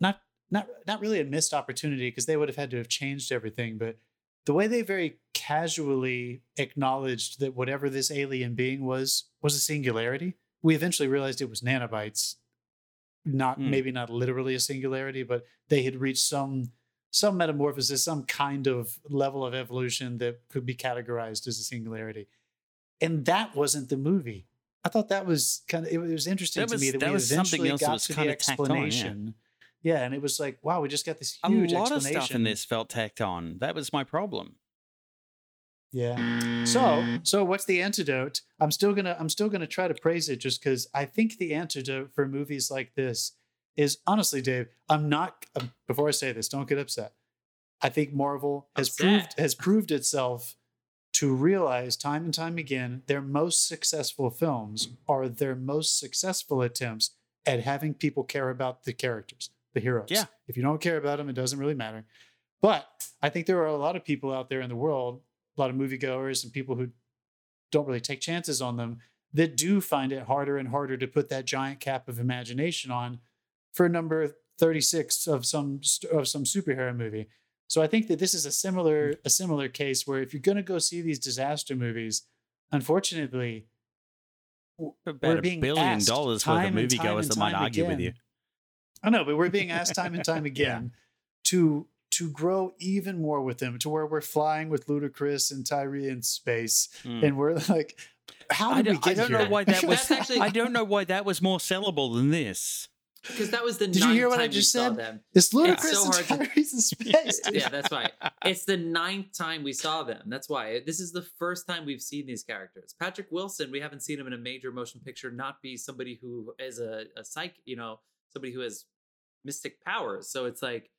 not not not really a missed opportunity because they would have had to have changed everything, but the way they very casually acknowledged that whatever this alien being was was a singularity. We eventually realized it was nanobites, not Hmm. maybe not literally a singularity, but they had reached some some metamorphosis, some kind of level of evolution that could be categorized as a singularity. And that wasn't the movie. I thought that was kind of it was interesting That to was- me that, that we eventually got was to the tacked on, yeah. explanation. yeah. and it was like, wow, we just got this huge A lot of explanation. stuff in this felt tacked on. That was my problem. Yeah. So, so what's the antidote? I'm still gonna I'm still gonna try to praise it just because I think the antidote for movies like this is honestly, Dave. I'm not. um, before I say this, don't get upset. I think Marvel has Upset. proved has proved itself to realize time and time again their most successful films are their most successful attempts at having people care about the characters, the heroes. Yeah. If you don't care about them, it doesn't really matter. But I think there are a lot of people out there in the world, a lot of moviegoers and people who don't really take chances on them that do find it harder and harder to put that giant cap of imagination on for number 36 of some of some superhero movie. So I think that this is a similar hmm. a similar case where if you're going to go see these disaster movies, unfortunately, About we're a being billion asked dollars worth of moviegoers that might argue with you. I know, but we're being asked time and time <laughs> again to to grow even more with them, to where we're flying with Ludacris and Tyree in space, Mm. and we're <laughs> like, how I did we don't, get I don't here? know why that <laughs> was. Actually- I don't know why that was more sellable than this. Because that was the Did you hear what I time we just said? them. It's It's Ludacris so and hard to- in <laughs> space. dude. yeah, that's right. It's the ninth time we saw them. That's why this is the first time we've seen these characters. Patrick Wilson, we haven't seen him in a major motion picture not be somebody who is a, a psych, you know, somebody who has mystic powers. So it's like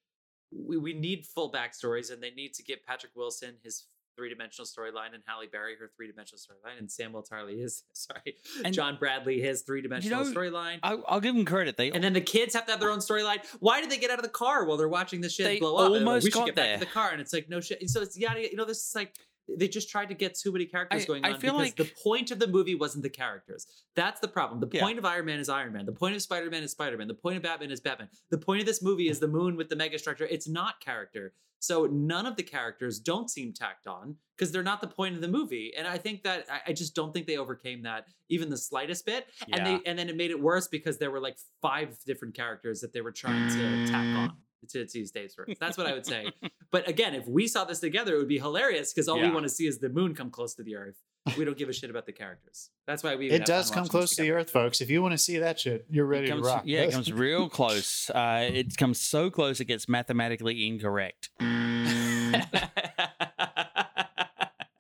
we, we need full backstories, and they need to give Patrick Wilson his three dimensional storyline, and Halle Berry her three dimensional storyline, and Samuel Tarley is <laughs> sorry, And- John Bradley his three dimensional know, storyline. I, I'll give them credit. They And then the kids have to have their own storyline. Why did they get out of the car while they're watching this shit blow up? And they're like, almost we should got get back to the car, and it's like no shit. So it's yada. You know, this is like they just tried to get too many characters I- going I feel because like- the point of the movie wasn't the characters. That's the problem. The Yeah. point of Iron Man is Iron Man. The point of Spider Man is Spider Man. The point of Batman is Batman. The point of this movie is the moon with the mega structure. It's not character. So none of the characters don't seem tacked on because they're not the point of the movie. And I think that I- I just don't think they overcame that even the slightest bit. And they and then it made it worse because there were like five different characters that they were trying to tack on to, to use Dave's words. That's what I would say. <laughs> but again, if we saw this together, it would be hilarious because all we want to see is the moon come close to the earth. We don't give a shit about the characters. That's why we. It does come close to the earth, folks. If you want to see that shit, you're ready comes, to rock. yeah, it comes <laughs> real close. Uh, it comes so close it gets mathematically incorrect. <laughs>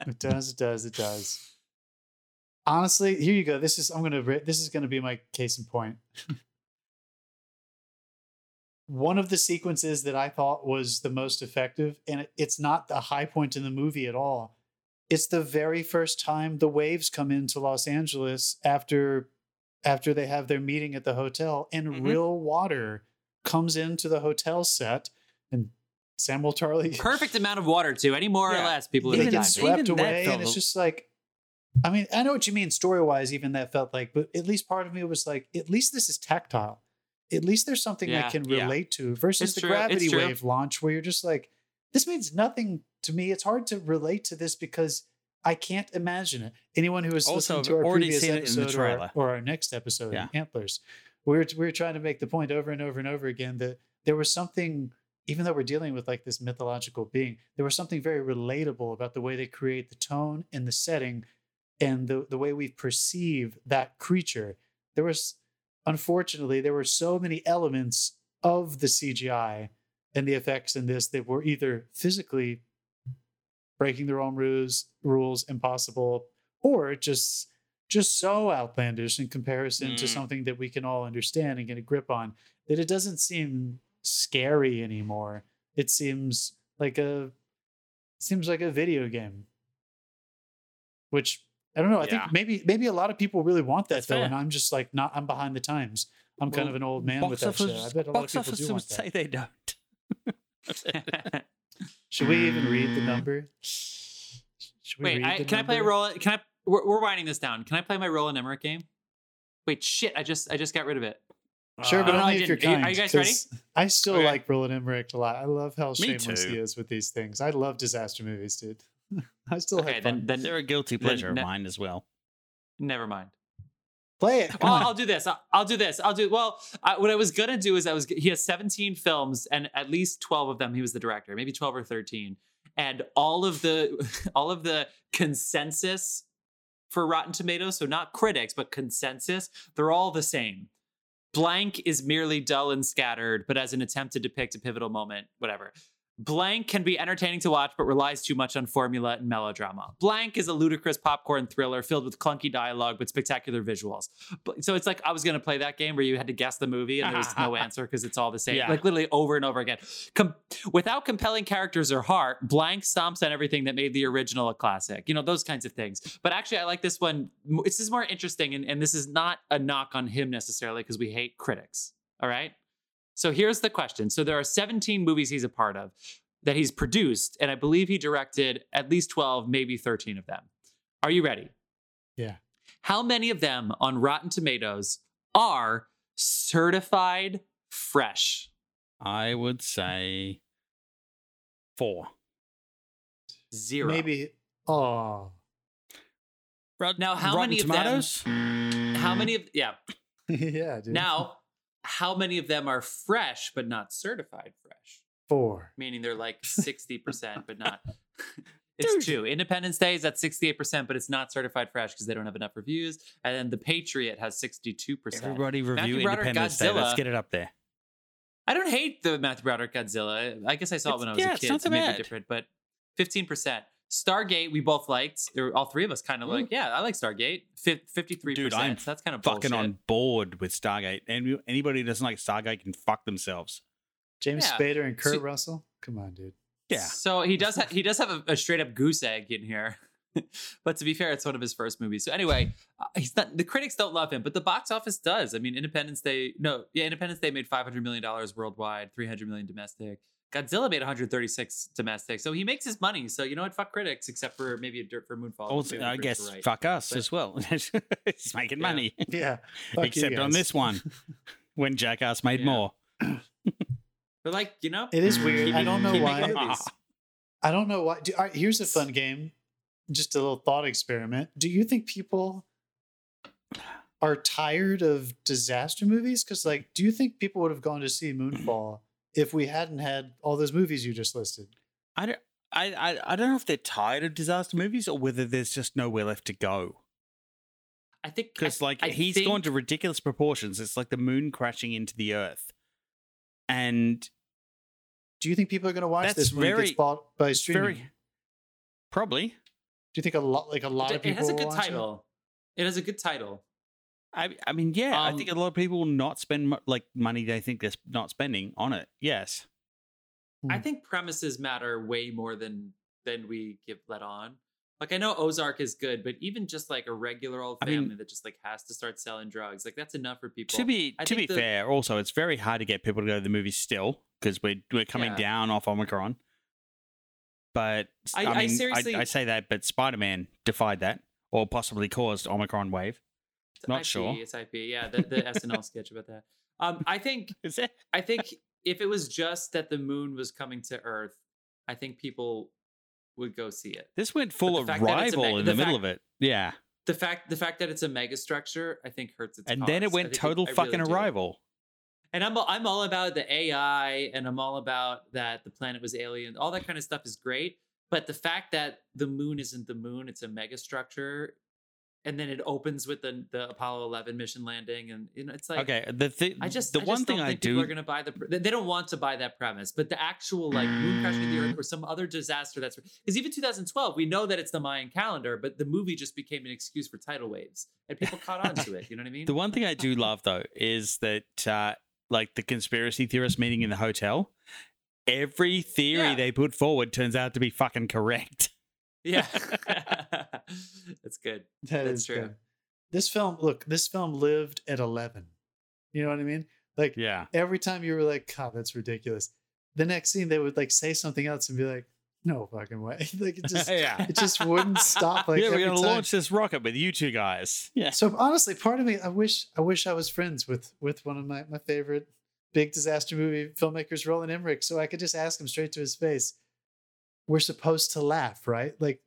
It does. It does. It does. Honestly, here you go. This is I'm gonna. This is gonna be my case in point. One of the sequences that I thought was the most effective, and it's not the high point in the movie at all. It's the very first time the waves come into Los Angeles after after they have their meeting at the hotel, and Mhm. real water comes into the hotel set, and Samuel Tarley <laughs> Perfect amount of water too. Any more or less, people would Even- get swept even away, and it's just like, I mean, I know what you mean story wise. Even that felt like, but at least part of me was like, at least this is tactile. At least there's something I Yeah. can Yeah. relate to versus It's the true. Gravity wave launch, where you're just like, this means nothing to me. It's hard to relate to this because I can't imagine it. Anyone who has Also, listened to our already previous seen it in the episode or our, or our next episode, Yeah. Antlers, we were, we were trying to make the point over and over and over again that there was something even though we're dealing with like this mythological being, there was something very relatable about the way they create the tone and the setting and the, the way we perceive that creature. There was, unfortunately, there were so many elements of the CGI and the effects in this that were either physically breaking their own rules, rules impossible, or just just so outlandish in comparison to Mm. something that we can all understand and get a grip on that it doesn't seem scary anymore. It seems like a seems like a video game. Which I don't know. I Yeah. think maybe maybe a lot of people really want that That's though, fair. and I'm just like not. I'm behind the times. I'm kind of an old man with that shit. office- I bet a lot of box people do want would that. say they don't. <laughs> Should we even read the <laughs> number? Should we Wait, read I, the can I play a number? roll? Can I? We're, we're winding this down. Can I play my Roland Emmerich game? Wait, shit! I just I just got rid of it. Sure, but Uh, I only if you're didn't. Are you- kind. are you guys ready? I still Okay. like Roland Emmerich a lot. I love how Me shameless too. he is with these things. I love disaster movies, dude. <laughs> I still Okay, have then fun. then They're a guilty pleasure ne- of mine as well. never mind. Play it. Come Well, on. I'll do this. I'll, I'll do this. I'll do well. I, what I was gonna do is I was he has 17 films and at least 12 of them he was the director, maybe 12 or 13, and all of the <laughs> all of the consensus for Rotten Tomatoes, so not critics but consensus, they're all the same. Blank is merely dull and scattered, but as an attempt to depict a pivotal moment, whatever. Blank can be entertaining to watch, but relies too much on formula and melodrama. Blank is a ludicrous popcorn thriller filled with clunky dialogue but spectacular visuals. So it's like I was going to play that game where you had to guess the movie and there was no <laughs> answer because it's all the same, Yeah. like literally over and over again. Com- without compelling characters or heart, Blank stomps on everything that made the original a classic. You know those kinds of things. But actually, I like this one. This is more interesting, and, and this is not a knock on him necessarily because we hate critics. All right. So here's the question. So there are 17 movies he's a part of that he's produced, and I believe he directed at least 12, maybe 13 of them. Are you ready? Yeah. How many of them on Rotten Tomatoes are certified fresh? I would say four. Zero. Maybe. Oh, Now, how Rotten many of them- Tomatoes? How many of yeah? <laughs> yeah, dude. Now, how many of them are fresh but not certified fresh? four. Meaning they're like <laughs> 60% but not. <laughs> It's Dude. two. Independence Day is at 68%, but it's not certified fresh because they don't have enough reviews. And then The Patriot has 62%. Everybody review Broderick Independence Day. Let's get it up there. I don't hate the Matthew Broderick Godzilla. I guess I saw it when I was yeah, a it's kid. not so so maybe bad. different, but 15%. Stargate, we both liked. Or all three of us kind of like, yeah, I like Stargate. Fif- 53%. Dude, I'm so that's kind of Fucking bullshit. on board with Stargate. And anybody who doesn't like Stargate can fuck themselves. James Yeah. Spader and Kurt So- Russell. Come on, dude. Yeah. So he does ha- he does have a, a straight up goose egg in here. <laughs> but to be fair, it's one of his first movies. So anyway, uh, he's not the critics don't love him, but the box office does. I mean, Independence Day, no, yeah, Independence Day made 500 million dollars worldwide, 300 million domestic. Godzilla made 136 domestic. So he makes his money. So you know what? Fuck critics, except for maybe a dirt for Moonfall. Also, I guess right. fuck us But- as well. <laughs> He's making Yeah. money. Yeah. <laughs> Fuck Except on this one, <laughs> when Jackass made Yeah. more. <clears throat> But like, you know, It is weird. I don't know why. I don't know why. Do, all right, here's a fun game. Just a little thought experiment. Do you think people are tired of disaster movies? Because, like, do you think people would have gone to see Moonfall if we hadn't had all those movies you just listed? I don't, I, I, I don't know if they're tired of disaster movies or whether there's just nowhere left to go. I think Because like I he's think- gone to ridiculous proportions. It's like the moon crashing into the earth, and Do you think people are going to watch That's this when it very- gets bought by it's streaming? very probably. Do you think a lot, like a lot of people? it has a good watch it? title. It has a good title. I, I mean, yeah, I think a Um, lot of people will not spend mo- like money they think they're not spending on it. Yes, I Hmm. think premises matter way more than than we give let on. Like I know Ozark is good, but even just like a regular old I mean- family that just like has to start selling drugs, like that's enough for people. to be I to be the- fair, also it's very hard to get people to go to the movies still because we're we're coming Yeah. down off Omicron. But I- I, I mean, seriously- I, say that, but Spider Man defied that, or possibly caused Omicron wave. It's not IP, sure. It's IP. Yeah, the, the SNL <laughs> sketch about that. Um, I think <laughs> Is it? I think if it was just that the moon was coming to Earth, I think people would go see it. This went full of fact that it's a rival in the the, middle fact- of it. Yeah, The fact the fact that it's a mega structure, I think hurts its and then it went total I really fucking do. arrival. And I'm all- I'm all about the AI and I'm all about that the planet was alien. All that kind of stuff is great, but the fact that the moon isn't the moon, it's a mega structure, and then it opens with the the Apollo 11 mission landing, and you know, it's like okay, the thi- I just the I one thing I people do are going to buy the. pre- They they don't want to buy that premise, but the actual like moon crashing into the Mm. earth or some other disaster that's because even 2012 we know that it's the Mayan calendar, but the movie just became an excuse for tidal waves and people caught on to it. You know what I mean? <laughs> The one thing I do love though is that uh, like the conspiracy theorist meeting in the hotel, every theory Yeah. they put forward turns out to be fucking correct. Yeah, <laughs> that's good. That That's is true. good. This film, look, this film lived at 11. You know what I mean? Like Yeah. every time you were like, God, that's ridiculous. The next scene, they would like say something else and be like, no fucking way. <laughs> like it just, yeah. it just wouldn't stop. Like yeah, we're gonna time. launch this rocket with you two guys. Yeah. So honestly, part of me, I wish, I wish I was friends with with one of my my favorite big disaster movie filmmakers, Roland Emmerich, so I could just ask him straight to his face. We're supposed to laugh, right? Like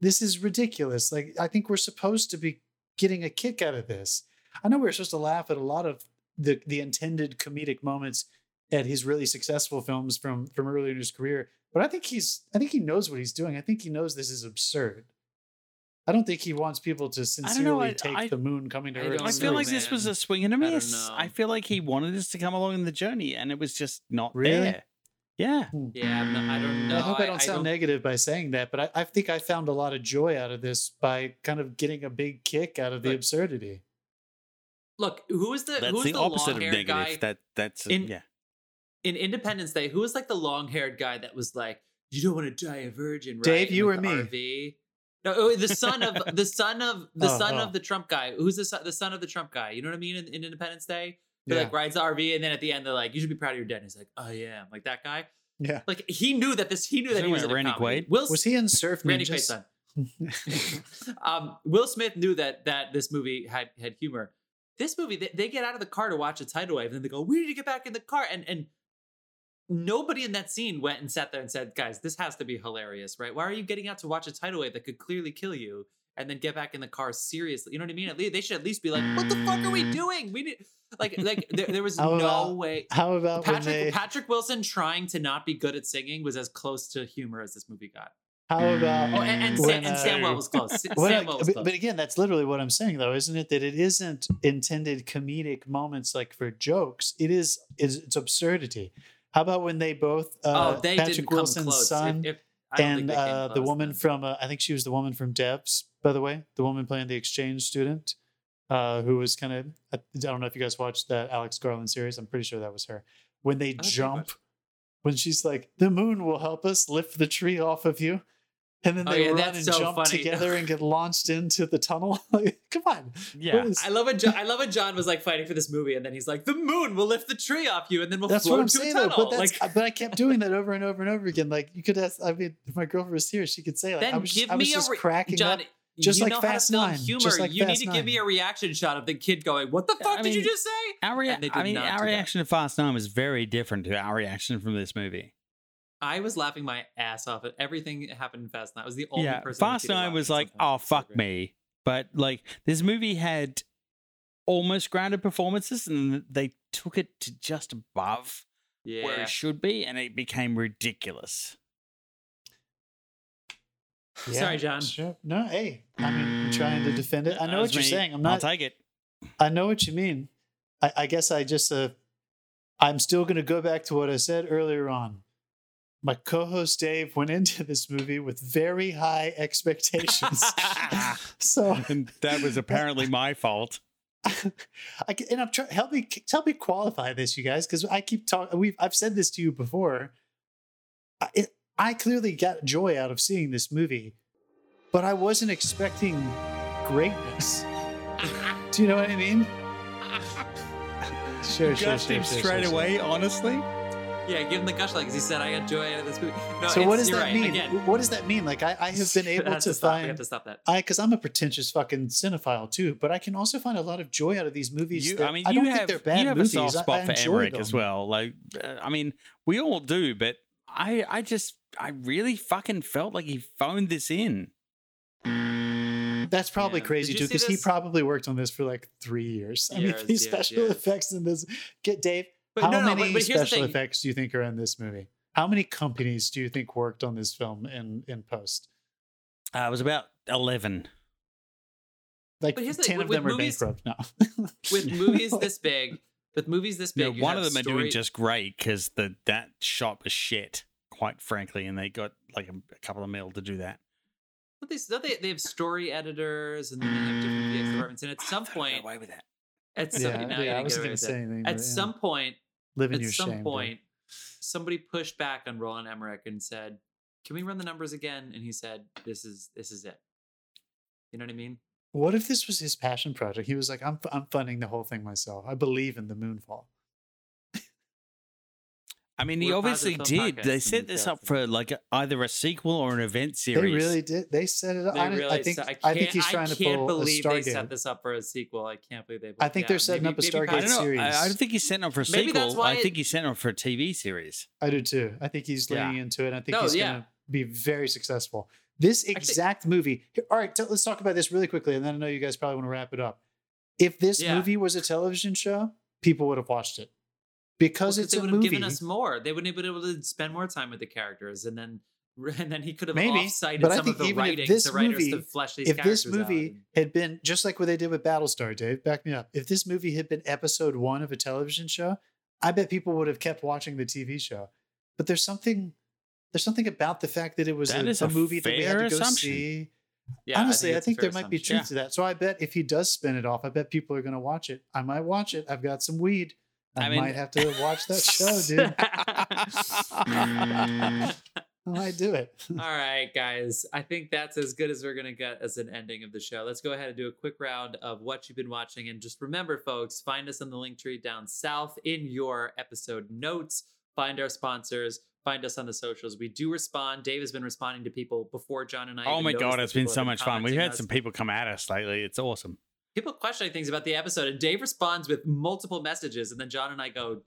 this is ridiculous. Like I think we're supposed to be getting a kick out of this. I know we're supposed to laugh at a lot of the the intended comedic moments at his really successful films from from earlier in his career, but I think he's I think he knows what he's doing. I think he knows this is absurd. I don't think he wants people to sincerely I- take I- the moon coming to I Earth. I feel like this was a swing and a I don't miss. know. I, feel like he wanted us to come along in the journey, and it was just not Really? there. Yeah. Hmm. Yeah, I'm not, I don't know. I hope I don't sound negative by saying that, but I, I think I found a lot of joy out of this by kind of getting a big kick out of the Right. absurdity. Look, who is the That's who's the, the, opposite of long-haired negative. guy That that's In- yeah. in Independence Day? Who was like the long-haired guy that was like, "You don't want to die a virgin, right?" Dave, you like, or me? RV. No, oh, the son of the son of the <laughs> Oh, son oh. of the Trump guy. Who's the son, the son of the Trump guy? You know what I mean? In, in Independence Day, he Yeah. like rides the RV, and then at the end they're like, "You should be proud of your dad." And he's like, "I am." Like that guy. Yeah. Like he knew that this. He knew that he was about in a Randy comedy. Quaid? Will Was he in Surf Randy Ninjas? Quaid's son. <laughs> <laughs> um, Will Smith knew that that this movie had had humor. This movie, they, they get out of the car to watch a tidal wave, and then they go, "We need to get back in the car." And and nobody in that scene went and sat there and said, "Guys, this has to be hilarious, right? Why are you getting out to watch a tidal wave that could clearly kill you?" And then get back in the car seriously. You know what I mean? At least they should at least be like, "What the fuck are we doing? We need like like there, there was <laughs> no about- way." How about Patrick they? Patrick Wilson trying to not be good at singing was as close to humor as this movie got. How about? Oh, and, and, when, Sam, and Samuel was close. S- What Samuel was but, close. but again, that's literally what I'm saying, though, isn't it? That it isn't intended comedic moments like for jokes. It is. It's, it's absurdity. How about when they both? Uh, oh, they Patrick didn't come Wilson's close. son If- if- I don't think and uh, the woman then. from uh, I think she was the woman from Devs, by the way, the woman playing the exchange student, uh, who was kind of I don't know if you guys watched that Alex Garland series. I'm pretty sure that was her. When they jump, when she's like, "The moon will help us lift the tree off of you," and then Oh, they yeah, run and so jump funny. together and get launched into the tunnel. <laughs> Come on, Yeah. What is- I love when John, I love when John was like fighting for this movie, and then he's like, "The moon will lift the tree off you, and then we'll that's float what I'm into saying a though. tunnel." But that's like, but I kept doing <laughs> that over and over and over again. Like you could ask. I mean, if my girlfriend was here, she could say like, then I was just, give I was me a just re- cracking John. up. just you like know Fast how to film Nine, humor. just like you need Fast to give me a reaction shot of the kid going, "What the fuck I did you just say?" Our rea- And they I mean, not our do that. reaction to Fast Nine was very different to our reaction from this movie. I was laughing my ass off at everything that happened in Fast Nine. I was the only yeah, person. in Fast theater Nine was laughing like, oh It's so fuck me, but like this movie had almost grounded performances, and they took it to just above where it should be, and it became ridiculous. Sorry, John. Sure. No, hey, I mean, I'm trying to defend it. I know what you're me. saying. I'm I'll not. take it. I know what you mean. I, I guess I just. Uh, I'm still going to go back to what I said earlier on. My co-host Dave went into this movie with very high expectations. <laughs> so and that was apparently my fault. <laughs> I can, and I'm trying help me help me qualify this, you guys, because I keep talking. We've I've said this to you before. I, it, I clearly got joy out of seeing this movie, but I wasn't expecting greatness. Do you know what I mean? <laughs> Sure, sure, sure, him sure, straight sure, sure. away, honestly. Yeah. Give him the gush light because he said I got joy out of this movie. No, So what does that right. mean? Again, What does that mean? Like I, I have been <laughs> able That's to stop. I have to stop that. I because I'm a pretentious fucking cinephile too, but I can also find a lot of joy out of these movies. You, that I mean, I you don't have think they're bad you have movies. a soft spot I for enjoy Emmerich them. as well. Like, uh, I mean, we all do, but I, I just, I really fucking felt like he phoned this in. That's probably Yeah. crazy too, because he probably worked on this for like three years. I mean, these yes, special yes. effects in this. Get Dave. But how no, no, many but, but here's the special thing. effects do you think are in this movie? How many companies do you think worked on this film in in post? Uh, it was about eleven. Like But here's the- ten with- of them with are movies- bankrupt now. <laughs> With movies this big, with movies this big, you one of have them are doing just great because the that shot was shit, quite frankly, and they got like a, a couple of mil to do that. But they, they, they have story editors and then they have different VX <sighs> departments. And at some I point, away with that. at some, yeah, now you yeah, I wasn't going to say anything. At yeah. some point, live in at your some shame. Point, somebody pushed back on Roland Emmerich and said, "Can we run the numbers again?" And he said, "This is this is it." You know what I mean? What if this was his passion project? He was like, "I'm I'm funding the whole thing myself. I believe in the Moonfall." I mean, he obviously did. They set this up for like a, either a sequel or an event series. They really did. They set it up. They I, really I think set- I, I, think he's trying I to can't pull believe a they set this up for a sequel. I can't believe they. I think they're setting up a Stargate I don't know. series. I, I don't think he's setting up for a Maybe that's sequel. why I it- think he's setting up for a TV series. I do too. I think he's Yeah. leaning into it. I think No, he's yeah. going to be very successful. This exact movie. here- All right, t- let's talk about this really quickly, and then I know you guys probably want to wrap it up. If this Yeah. movie was a television show, people would have watched it because Well, it's they a would have given us more. They wouldn't have been able to spend more time with the characters, and then <laughs> and then he could have Maybe, off-cited but I some think of the if writing this to writers movie- to flesh these if characters this movie out. had been just like what they did with Battlestar, Dave, back me up. If this movie had been episode one of a television show, I bet people would have kept watching the TV show. But there's something there's something about the fact that it was That a, a a movie that we had to go assumption. see. Yeah, Honestly, I it's a think, there might be assumption. truth to that. So I bet if he does spin it off, I bet people are going to watch it. I might watch it. I've got some weed. I, I mean- might have to watch that show, <laughs> dude. Mm. I might do it. <laughs> All right, guys. I think that's as good as we're going to get as an ending of the show. Let's go ahead and do a quick round of what you've been watching. And just remember, folks, find us on the link tree down south in your episode notes. Find our sponsors. Find us on the socials. We do respond. Dave has been responding to people before John and I. oh my god, it's been so much fun. We've had us. some people come at us lately. It's awesome. People questioning things about the episode, and Dave responds with multiple messages, and then John and I go,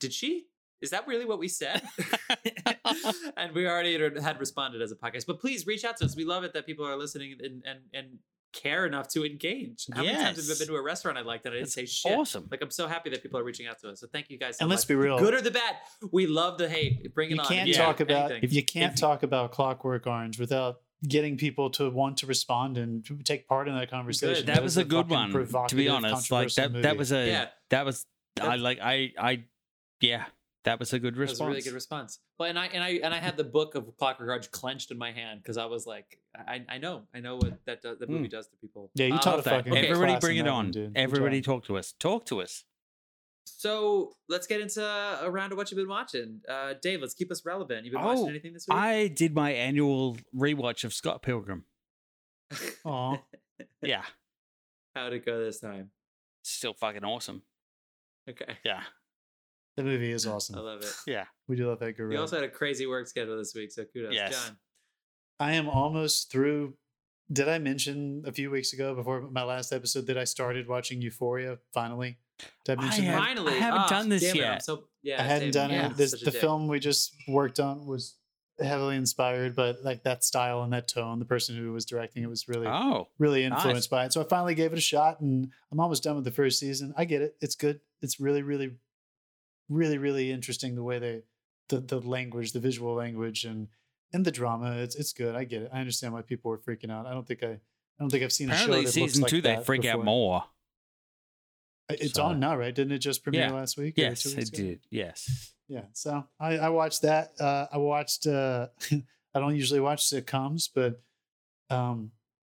"Did she Is that really what we said? <laughs> <laughs> and we already had responded as a podcast. But please reach out to us. We love it that people are listening and and, and care enough to engage. How many times have I been to a restaurant I liked that I didn't That's say shit? awesome. Like I'm so happy that people are reaching out to us. So thank you guys so And much. let's be real. Good or the bad, we love the hate. Bring it you on. can't If Yeah. talk about anything. you can't if- talk about Clockwork Orange without getting people to want to respond and take part in that conversation. That that was is a good one. To be honest, like controversial that. That was a. Yeah. That was. I like. I. I. Yeah. That was a good response. That was a really good response. Well, and I and I and I had the book of Clockwork Orange clenched in my hand because I was like, I I know, I know what that does, that movie does to people. Yeah, you Um, taught a that. fucking okay. Everybody, bring it on. dude. Everybody, talk to us. Talk to us. So let's get into a round of what you've been watching. Uh, Dave, let's keep us relevant. You've been Oh, watching anything this week? I did my annual rewatch of Scott Pilgrim. <laughs> Aw. Yeah, How'd it go this time? still fucking awesome. Okay, Yeah, The movie is awesome. I love it. yeah. We do love that You gorilla. also had a crazy work schedule this week, so kudos, Yes. John. I am almost through. Did I mention a few weeks ago before my last episode that I started watching Euphoria finally? Did I I have- that? Finally, haven't Ah, done this damn it, yet. so yeah, I hadn't done yeah, it. This, the dick. film we just worked on was heavily inspired but like that style and that tone. The person who was directing it was really, Oh, really nice. influenced by it. So I finally gave it a shot, and I'm almost done with the first season. I get it; it's good. It's really, really, really, really interesting the way they, the the language, the visual language, and and the drama. It's it's good. I get it. I understand why people were freaking out. I don't think I, I don't think I've seen a show apparently that looks season like two they that freak out more. It's So- on now, right? Didn't it just premiere Yeah. last week? Yes, it ago? did. Yes. yeah so i i watched that uh i watched uh <laughs> i don't usually watch sitcoms but um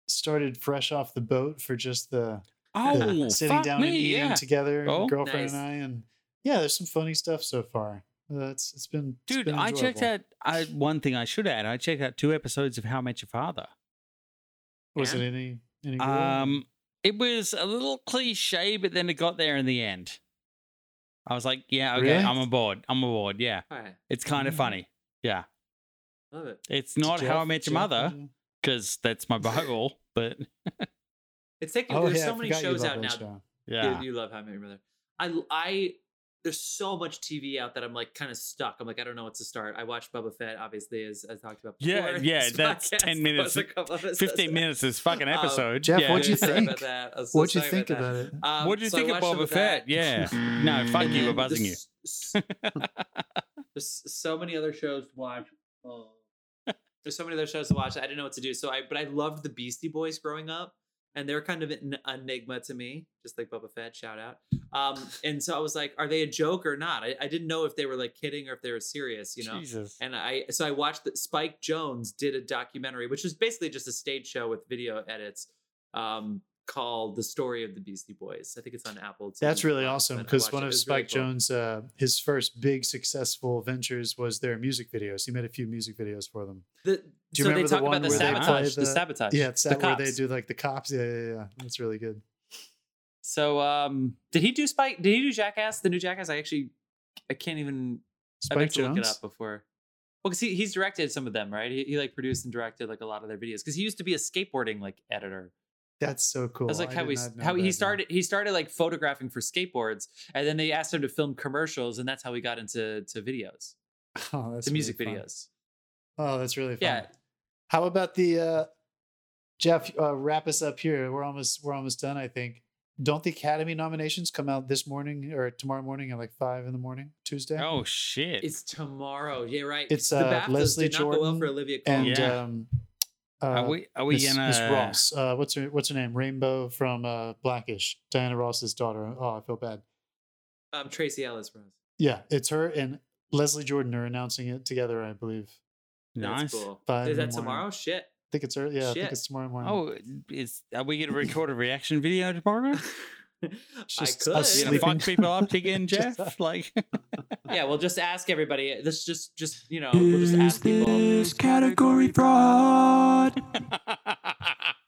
started fresh off the boat for just the, the Oh, sitting fuck down and eating yeah. together Oh. girlfriend Nice. and i and yeah there's some funny stuff so far uh, it's it's been it's Dude, been I checked out. I one thing I should add. I checked out two episodes of How I Met Your Father. was And? it any any good? Um, it was a little cliche, but then it got there in the end. I was like, yeah, okay, Really? I'm aboard. I'm aboard. Yeah, All right, it's kind of funny. Yeah, love it. it's not How I Met Your Jeff, Mother because that's my Bible, <laughs> but It's taking. oh there's yeah so many shows out now. show. yeah, You, you love How I Met Your Mother. I I there's so much TV out that I'm like kind of stuck. I'm like I don't know what to start. I watched Boba Fett, obviously, as I talked about. Yeah, before in yeah, that's podcast. 10 minutes- was a of episodes fifteen minutes is fucking Um, episode. Jeff, yeah. what'd you think? about that. So what'd you think about about it Um, What do you so think of watched Boba Fett? Yeah, <laughs> no, fuck you, we're buzzing you. there's <laughs> s- There's so many other shows to watch. Oh. There's so many other shows to watch. I didn't know what to do. So I, but I loved the Beastie Boys growing up, and they're kind of an enigma to me, just like Boba Fett. Shout out. Um, and so I was like, are they a joke or not? I, I didn't know if they were like kidding or if they were serious. You know. Jesus. And I so I watched that Spike Jonze did a documentary, which was basically just a stage show with video edits, um, called "The Story of the Beastie Boys." I think it's on Apple. That's really awesome because one of It was really Spike cool. Jones, uh, his first big successful ventures was their music videos. He made a few music videos for them. The, Do you so they remember the one about the where they sabotage. play The, the- sabotage. Yeah, it's the that where they do like the cops. Yeah, yeah, yeah. That's really good. So, um, did he do Spike? Did he do Jackass? The new Jackass? I actually, I can't even. Spike I Spike meant to look it up before. Well, because he, he's directed some of them, right? He, he like produced and directed like a lot of their videos. Because he used to be a skateboarding like editor. That's so cool. That's like I how did he how he man. started. He started like photographing for skateboards, and then they asked him to film commercials, and that's how he got into to videos, <laughs> Oh, that's to music fun. videos. Oh, that's really fun. Yeah, How about the uh Jeff? Uh, wrap us up here. We're almost we're almost done. I think. Don't the Academy nominations come out this morning or tomorrow morning at like five in the morning, Tuesday? Oh shit! it's tomorrow. Yeah, right. It's, the uh, BAFTAs Leslie did not go well Jordan for Olivia Colman. and Yeah. um, uh, are we are we Miss, gonna Miss Ross? Uh, what's her What's her name? Rainbow from uh, Blackish. Diana Ross's daughter. Oh, I feel bad. um, Tracee Ellis Ross. Yeah, it's her and Leslie Jordan are announcing it together. I believe. nice? That's cool. Is in the that morning. tomorrow? Shit. I think it's early. Yeah, I think it's tomorrow morning. Oh, is are we gonna record a reaction video tomorrow? <laughs> <laughs> I just could. You gonna fuck people up again, <laughs> Just- Jeff? Like, <laughs> Yeah, we'll just ask everybody. This just, just you know, we'll just ask people. category fraud?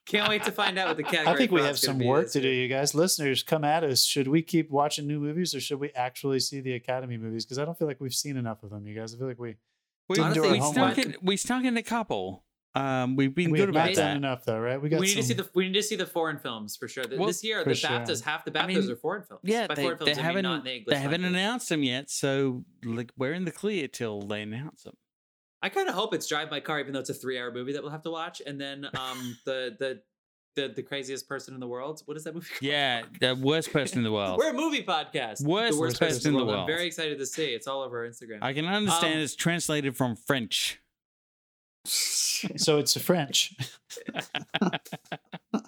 Can't wait to find out what the category. I think we have some work to do, you guys. Listeners, come at us. Should we keep watching new movies or should we actually see the Academy movies? Because I don't feel like we've seen enough of them, you guys. I feel like we we, Didn't do our we homework. stuck in we stuck in a couple. Um, we've been we good about that. enough though, right? We got. We got need to see the we need to see the foreign films for sure. Well, this year, for the sure. BAFTAs, half the I BAFTAs mean, are foreign films. Yeah, By they, foreign they films, I mean haven't not in the English they haven't announced them yet, so like we're in the clear till they announce them. I kind of hope it's Drive My Car, even though it's a three-hour movie that we'll have to watch. And then um <laughs> the the the the craziest person in the world. What is that movie? called? Yeah, the worst person in the world. We're a movie podcast. Worst the worst person person in the I'm world. very excited to see. It's all over Instagram. I can understand Um, it's translated from French. So it's a French.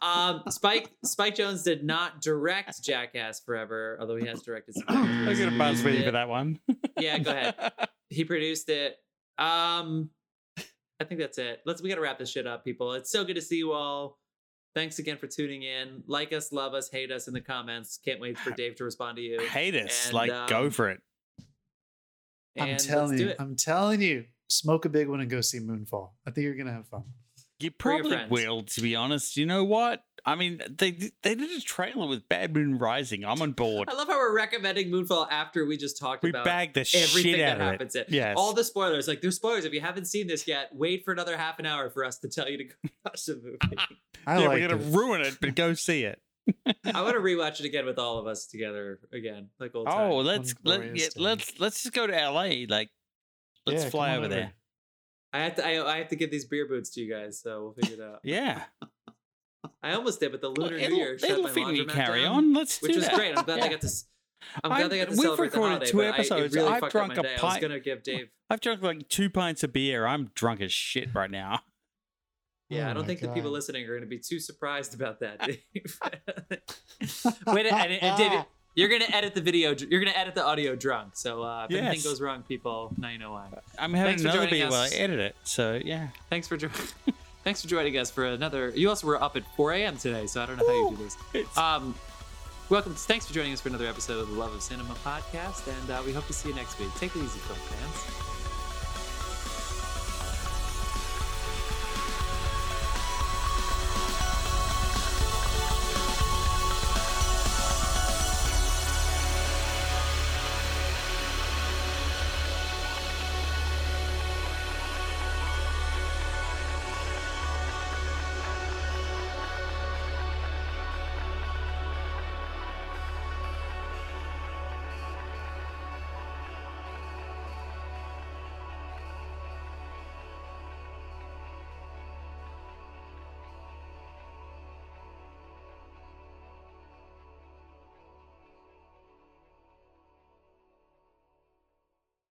um, Spike Spike Jonze did not direct Jackass Forever, although he has directed. Some I others. got a He buzz produced for that one. Yeah, go ahead. <laughs> He produced it. Um, I think that's it. Let's we gotta wrap this shit up, people. It's so good to see you all. Thanks again for tuning in. Like us, love us, hate us in the comments. Can't wait for Dave to respond to you. Hate us, And, like go um, for it. I'm telling you, it. I'm telling you, smoke a big one and go see Moonfall. I think you're gonna have fun. You probably will, to be honest. You know what? I mean, they they did a trailer with Bad Moon Rising. I'm on board. <laughs> I love how we're recommending Moonfall after we just talked We about bagged the everything shit that out of it. happens in Yes. all the spoilers. Like there's spoilers. If you haven't seen this yet, wait for another half an hour for us to tell you to go <laughs> watch the movie. <laughs> I yeah, like we're gonna it. ruin it, but go see it. I want to rewatch it again with all of us together again, like old Oh, times. let's let, yeah, day. let's let's just go to LA. Like, let's Yeah, fly over over. there. I have to. I, I have to give these beer boots to you guys, so we'll figure it out. Yeah, I almost did, but the Lunar New it'll, Year shut it'll my fit me. laundromat Carry down, on. Let's do that. which do was that. great. I'm <laughs> glad Yeah. I got to. s- I'm glad they got to we've celebrate the recorded holiday. two but I- episodes. really I've drunk a day. I was gonna give Dave. <laughs> I've drunk like two pints of beer. I'm drunk as shit right now. Yeah, Oh I don't my think the people listening are going to be too surprised about that, <laughs> Dave. Wait, and, and David, you're going to edit the video. You're going to edit the audio drunk. So uh, if Yes. anything goes wrong, people, now you know why. I'm having Thanks another beer while I edit it. So yeah. Thanks for joining. <laughs> Thanks for joining us for another. You also were up at 4 a.m. today, so I don't know how you do this. It's, Um, welcome. Thanks for joining us for another episode of the Love of Cinema podcast, and uh, we hope to see you next week. Take it easy, film fans.